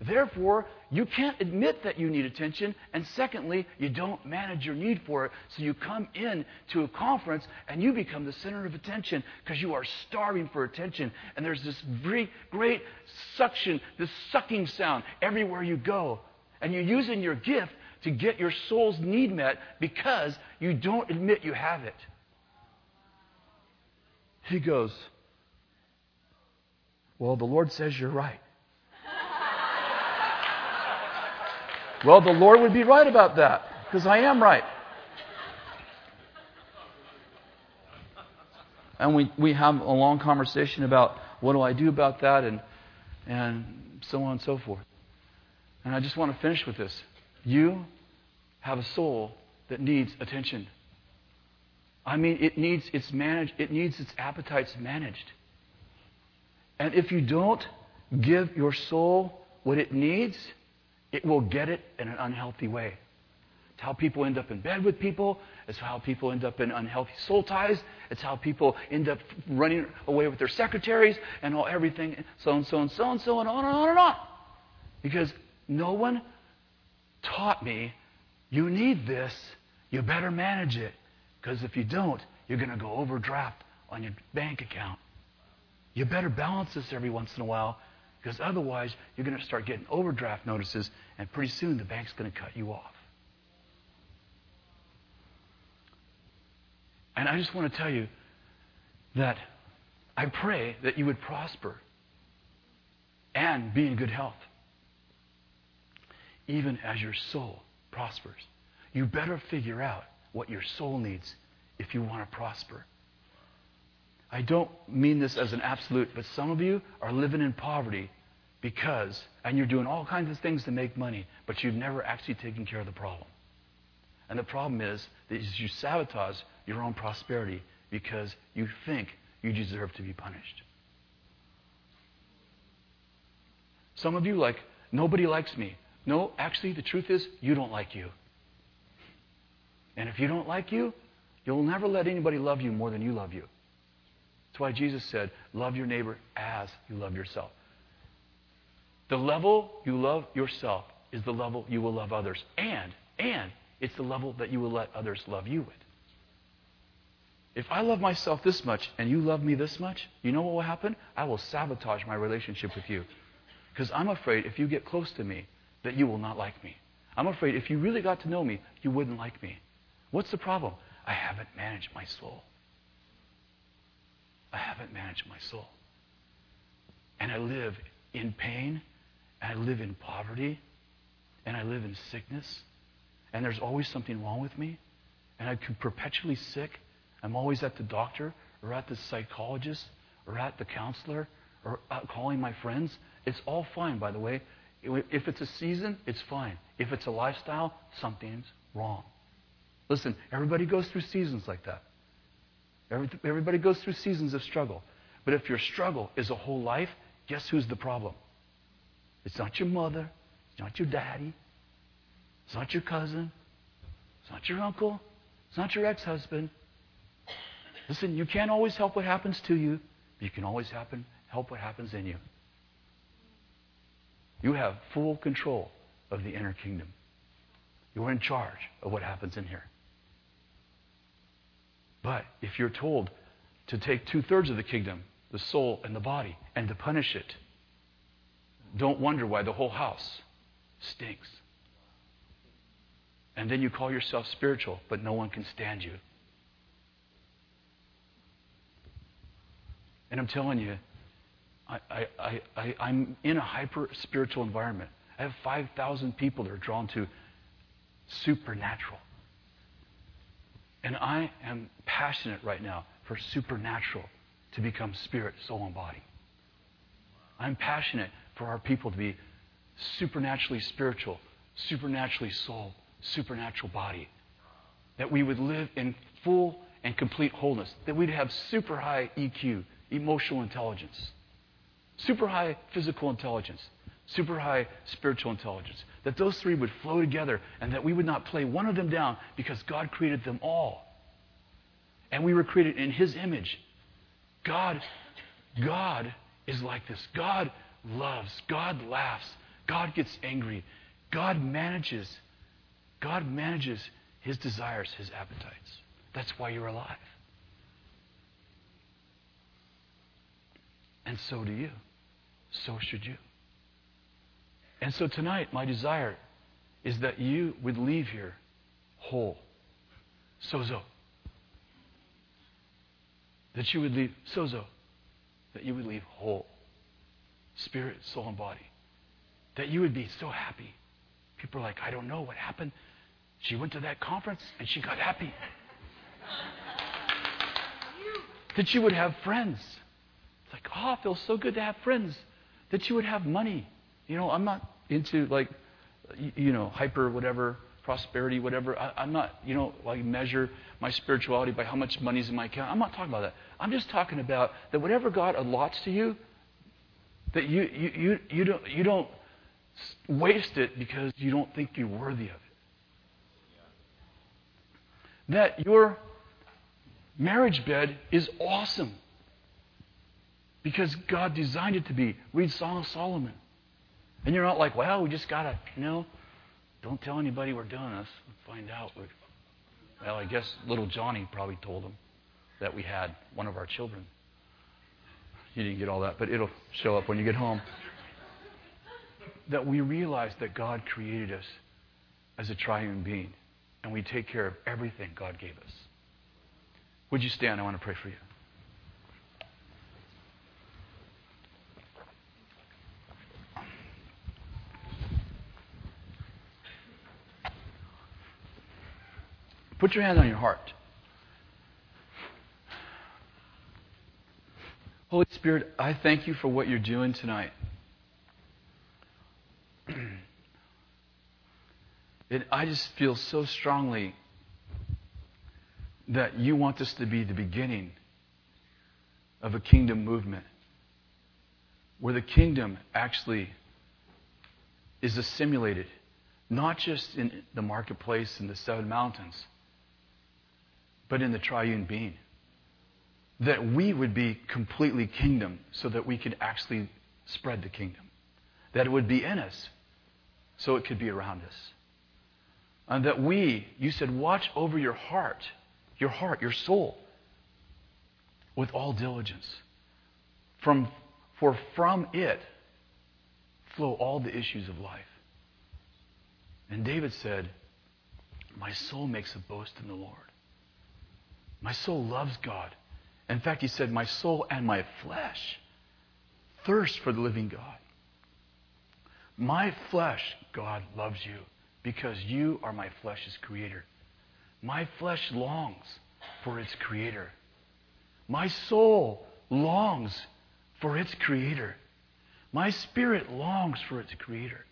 Therefore, you can't admit that you need attention, and secondly, you don't manage your need for it. So you come in to a conference and you become the center of attention because you are starving for attention. And there's this very great suction, this sucking sound everywhere you go. And you're using your gift to get your soul's need met because you don't admit you have it. He goes, Well, the Lord says you're right. Well, the Lord would be right about that because I am right. And we, we have a long conversation about what do I do about that and, and so on and so forth. And I just want to finish with this. You have a soul that needs attention. I mean, it needs its managed, it needs its appetites managed. And if you don't give your soul what it needs, it will get it in an unhealthy way. It's how people end up in bed with people. It's how people end up in unhealthy soul ties. It's how people end up running away with their secretaries and all everything, so and so and so and so and on and on and on. Because no one taught me you need this, you better manage it. Because if you don't, you're going to go overdraft on your bank account. You better balance this every once in a while because otherwise, you're going to start getting overdraft notices, and pretty soon the bank's going to cut you off. And I just want to tell you that I pray that you would prosper and be in good health, even as your soul prospers. You better figure out what your soul needs if you want to prosper. I don't mean this as an absolute, but some of you are living in poverty because, and you're doing all kinds of things to make money, but you've never actually taken care of the problem. And the problem is that you sabotage your own prosperity because you think you deserve to be punished. Some of you, like, nobody likes me. No, actually, the truth is, you don't like you. And if you don't like you, you'll never let anybody love you more than you love you. That's why Jesus said, Love your neighbor as you love yourself. The level you love yourself is the level you will love others. And, and it's the level that you will let others love you with. If I love myself this much and you love me this much, you know what will happen? I will sabotage my relationship with you. Because I'm afraid if you get close to me, that you will not like me. I'm afraid if you really got to know me, you wouldn't like me. What's the problem? I haven't managed my soul. I haven't managed my soul. And I live in pain, and I live in poverty, and I live in sickness, and there's always something wrong with me, and I'm perpetually sick. I'm always at the doctor, or at the psychologist, or at the counselor, or uh, calling my friends. It's all fine, by the way. If it's a season, it's fine. If it's a lifestyle, something's wrong. Listen, everybody goes through seasons like that. Everybody goes through seasons of struggle. But if your struggle is a whole life, guess who's the problem? It's not your mother. It's not your daddy. It's not your cousin. It's not your uncle. It's not your ex husband. Listen, you can't always help what happens to you, but you can always happen, help what happens in you. You have full control of the inner kingdom. You're in charge of what happens in here. But if you're told to take two thirds of the kingdom, the soul and the body, and to punish it, don't wonder why the whole house stinks. And then you call yourself spiritual, but no one can stand you. And I'm telling you, I, I, I, I'm in a hyper spiritual environment. I have 5,000 people that are drawn to supernatural. And I am passionate right now for supernatural to become spirit, soul, and body. I'm passionate for our people to be supernaturally spiritual, supernaturally soul, supernatural body. That we would live in full and complete wholeness. That we'd have super high EQ, emotional intelligence, super high physical intelligence, super high spiritual intelligence. That those three would flow together and that we would not play one of them down because God created them all. And we were created in His image. God, God is like this. God loves. God laughs. God gets angry. God manages. God manages His desires, His appetites. That's why you're alive. And so do you. So should you. And so tonight, my desire is that you would leave here whole. Sozo. That you would leave, sozo. That you would leave whole. Spirit, soul, and body. That you would be so happy. People are like, I don't know what happened. She went to that conference and she got happy. that you would have friends. It's like, oh, it feels so good to have friends. That you would have money. You know, I'm not into like, you know, hyper whatever, prosperity, whatever. I, I'm not, you know, like measure my spirituality by how much money's in my account. I'm not talking about that. I'm just talking about that whatever God allots to you, that you, you, you, you, don't, you don't waste it because you don't think you're worthy of it. That your marriage bed is awesome because God designed it to be. Read Song of Solomon. And you're not like, well, we just got to, you know, don't tell anybody we're doing this. Find out. Well, I guess little Johnny probably told them that we had one of our children. You didn't get all that, but it'll show up when you get home. that we realize that God created us as a triune being, and we take care of everything God gave us. Would you stand? I want to pray for you. Put your hand on your heart. Holy Spirit, I thank you for what you're doing tonight. and I just feel so strongly that you want this to be the beginning of a kingdom movement where the kingdom actually is assimilated, not just in the marketplace in the seven mountains but in the triune being. That we would be completely kingdom so that we could actually spread the kingdom. That it would be in us so it could be around us. And that we, you said, watch over your heart, your heart, your soul, with all diligence. From, for from it flow all the issues of life. And David said, My soul makes a boast in the Lord. My soul loves God. In fact, he said, My soul and my flesh thirst for the living God. My flesh, God loves you because you are my flesh's creator. My flesh longs for its creator. My soul longs for its creator. My spirit longs for its creator.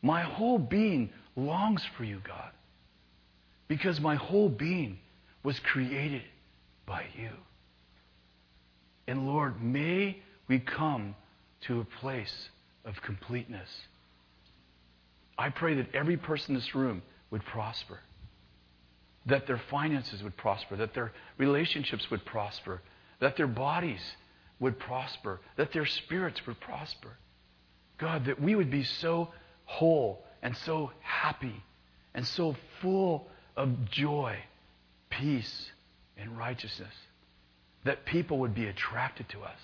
My whole being longs for you, God, because my whole being was created by you. And Lord, may we come to a place of completeness. I pray that every person in this room would prosper, that their finances would prosper, that their relationships would prosper, that their bodies would prosper, that their spirits would prosper. God, that we would be so whole and so happy and so full of joy, peace, and righteousness that people would be attracted to us.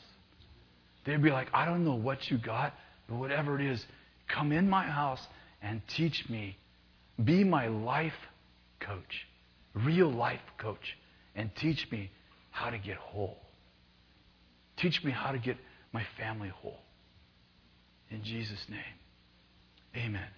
They'd be like, I don't know what you got, but whatever it is, come in my house and teach me. Be my life coach, real life coach, and teach me how to get whole. Teach me how to get my family whole. In Jesus' name, amen.